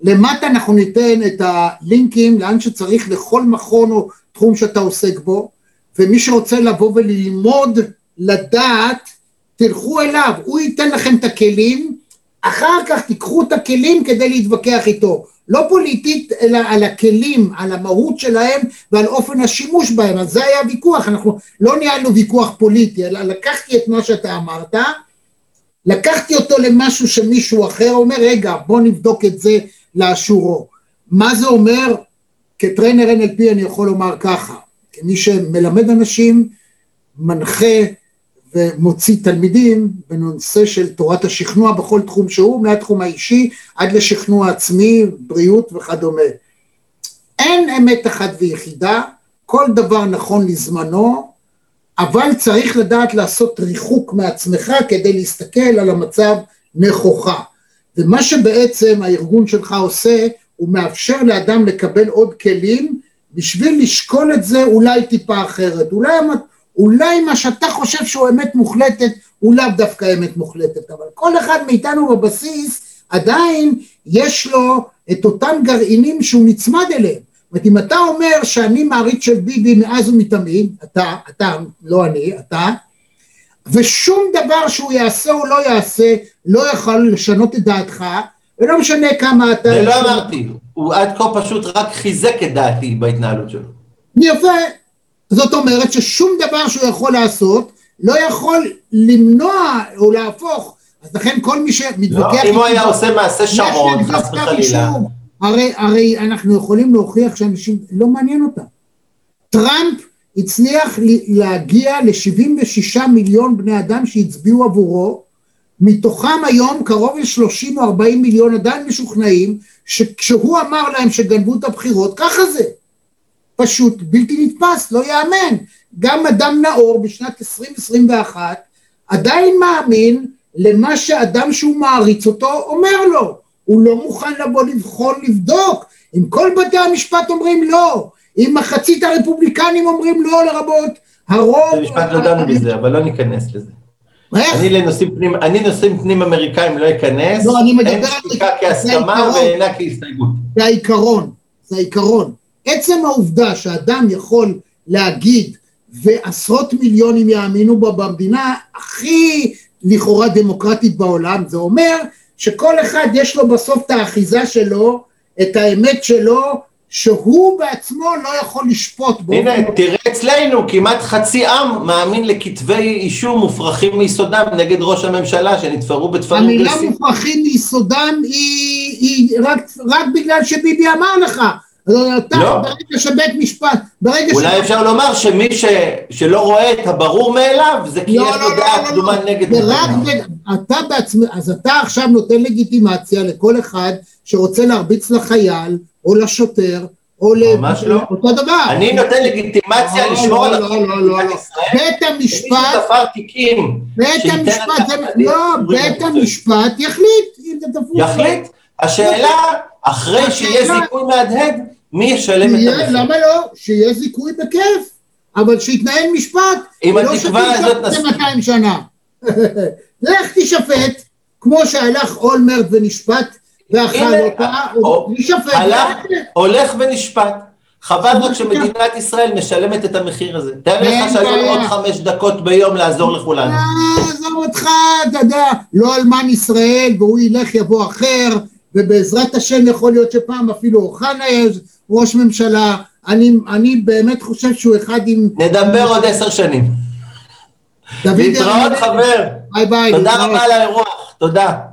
למטה אנחנו ניתן את הלינקים לאן שצריך לכל מכון או תחום שאתה עוסק בו, ומי שרוצה לבוא וללמוד, לדעת, תלכו אליו, הוא ייתן לכם את הכלים, אחר כך תיקחו את הכלים כדי להתווכח איתו. לא פוליטית, אלא על הכלים, על המהות שלהם ועל אופן השימוש בהם. אז זה היה ויכוח, אנחנו לא ניהלנו ויכוח פוליטי, אלא לקחתי את מה שאתה אמרת, לקחתי אותו למשהו שמישהו אחר אומר, רגע, בוא נבדוק את זה לאשורו. מה זה אומר? כטריינר NLP אני יכול לומר ככה, כמי שמלמד אנשים, מנחה ומוציא תלמידים בנושא של תורת השכנוע בכל תחום שהוא, מהתחום האישי עד לשכנוע עצמי, בריאות וכדומה. אין אמת אחת ויחידה, כל דבר נכון לזמנו, אבל צריך לדעת לעשות ריחוק מעצמך כדי להסתכל על המצב נכוחה. ומה שבעצם הארגון שלך עושה, הוא מאפשר לאדם לקבל עוד כלים בשביל לשקול את זה אולי טיפה אחרת. אולי, אולי מה שאתה חושב שהוא אמת מוחלטת, הוא לאו דווקא אמת מוחלטת, אבל כל אחד מאיתנו בבסיס עדיין יש לו את אותם גרעינים שהוא נצמד אליהם. זאת אומרת, אם אתה אומר שאני מעריץ של ביבי מאז ומתמיד, אתה, אתה, לא אני, אתה, ושום דבר שהוא יעשה או לא יעשה לא יכול לשנות את דעתך, ולא משנה כמה אתה... זה לא אמרתי, הוא עד כה פשוט רק חיזק את דעתי בהתנהלות שלו. יפה, זאת אומרת ששום דבר שהוא יכול לעשות לא יכול למנוע או להפוך, אז לכן כל מי שמתווכח... לא, אם הוא היה עושה מעשה שרון, חס וחלילה. הרי, הרי אנחנו יכולים להוכיח שאנשים, לא מעניין אותם. טראמפ הצליח להגיע ל-76 מיליון בני אדם שהצביעו עבורו, מתוכם היום קרוב ל-30 או 40 מיליון עדיין משוכנעים שכשהוא אמר להם שגנבו את הבחירות, ככה זה. פשוט בלתי נתפס, לא ייאמן. גם אדם נאור בשנת 2021 עדיין מאמין למה שאדם שהוא מעריץ אותו אומר לו. הוא לא מוכן לבוא לבחון, לבדוק. אם כל בתי המשפט אומרים לא, אם מחצית הרפובליקנים אומרים לא לרבות הרוב... זה משפט לא דנו בזה, אבל לא ניכנס לזה. אני לנושאים פנים, אני נושאים פנים אמריקאים לא אכנס, לא, אני מדבר אין שתיקה כהסכמה ואינה כהסתייגות. זה העיקרון, זה העיקרון. עצם העובדה שאדם יכול להגיד ועשרות מיליונים יאמינו בו במדינה הכי לכאורה דמוקרטית בעולם, זה אומר שכל אחד יש לו בסוף את האחיזה שלו, את האמת שלו, שהוא בעצמו לא יכול לשפוט בו. הנה, תראה אצלנו, כמעט חצי עם מאמין לכתבי אישום מופרכים מיסודם נגד ראש הממשלה שנתפרו בתפרים גסים. המילה מופרכים מיסודם היא, היא רק, רק בגלל שביבי אמר לך. אתה, לא. ברגע שבית משפט, ברגע אולי ש... אפשר לומר שמי ש... שלא רואה את הברור מאליו, זה כי לא, יש לו לא, דעה לא, קדומה לא, נגד נתניהו. אתה בעצמך, אז אתה עכשיו נותן לגיטימציה לכל אחד שרוצה להרביץ לחייל, או לשוטר, או ממש לא. אותו דבר. אני נותן לגיטימציה לא, לשמור על החוק במדינת ישראל. בית המשפט, מי שתפר תיקים, בית המשפט, לא, בית המשפט יחליט אם זה תפור. יחליט. השאלה, אחרי שיהיה זיכוי מהדהד, מי ישלם את המחיר? למה לא? שיהיה זיכוי בכיף, אבל שיתנהל משפט. אם התקווה הזאת נספיק. 200 שנה. לך תשפט, כמו שהלך אולמרט ונשפט ואכל אותה, להישפט. הולך ונשפט. חבל רק שמדינת ישראל משלמת את המחיר הזה. תאר לך שהיו עוד חמש דקות ביום לעזור לכולנו. עזוב אותך, אתה יודע, לא אלמן ישראל, והוא ילך יבוא אחר, ובעזרת השם יכול להיות שפעם אפילו אוחנה יהיה ראש ממשלה. אני, אני באמת חושב שהוא אחד עם... נדבר עוד עשר שנים. להתראות חבר. ביי ביי. תודה רבה על האירוח, תודה.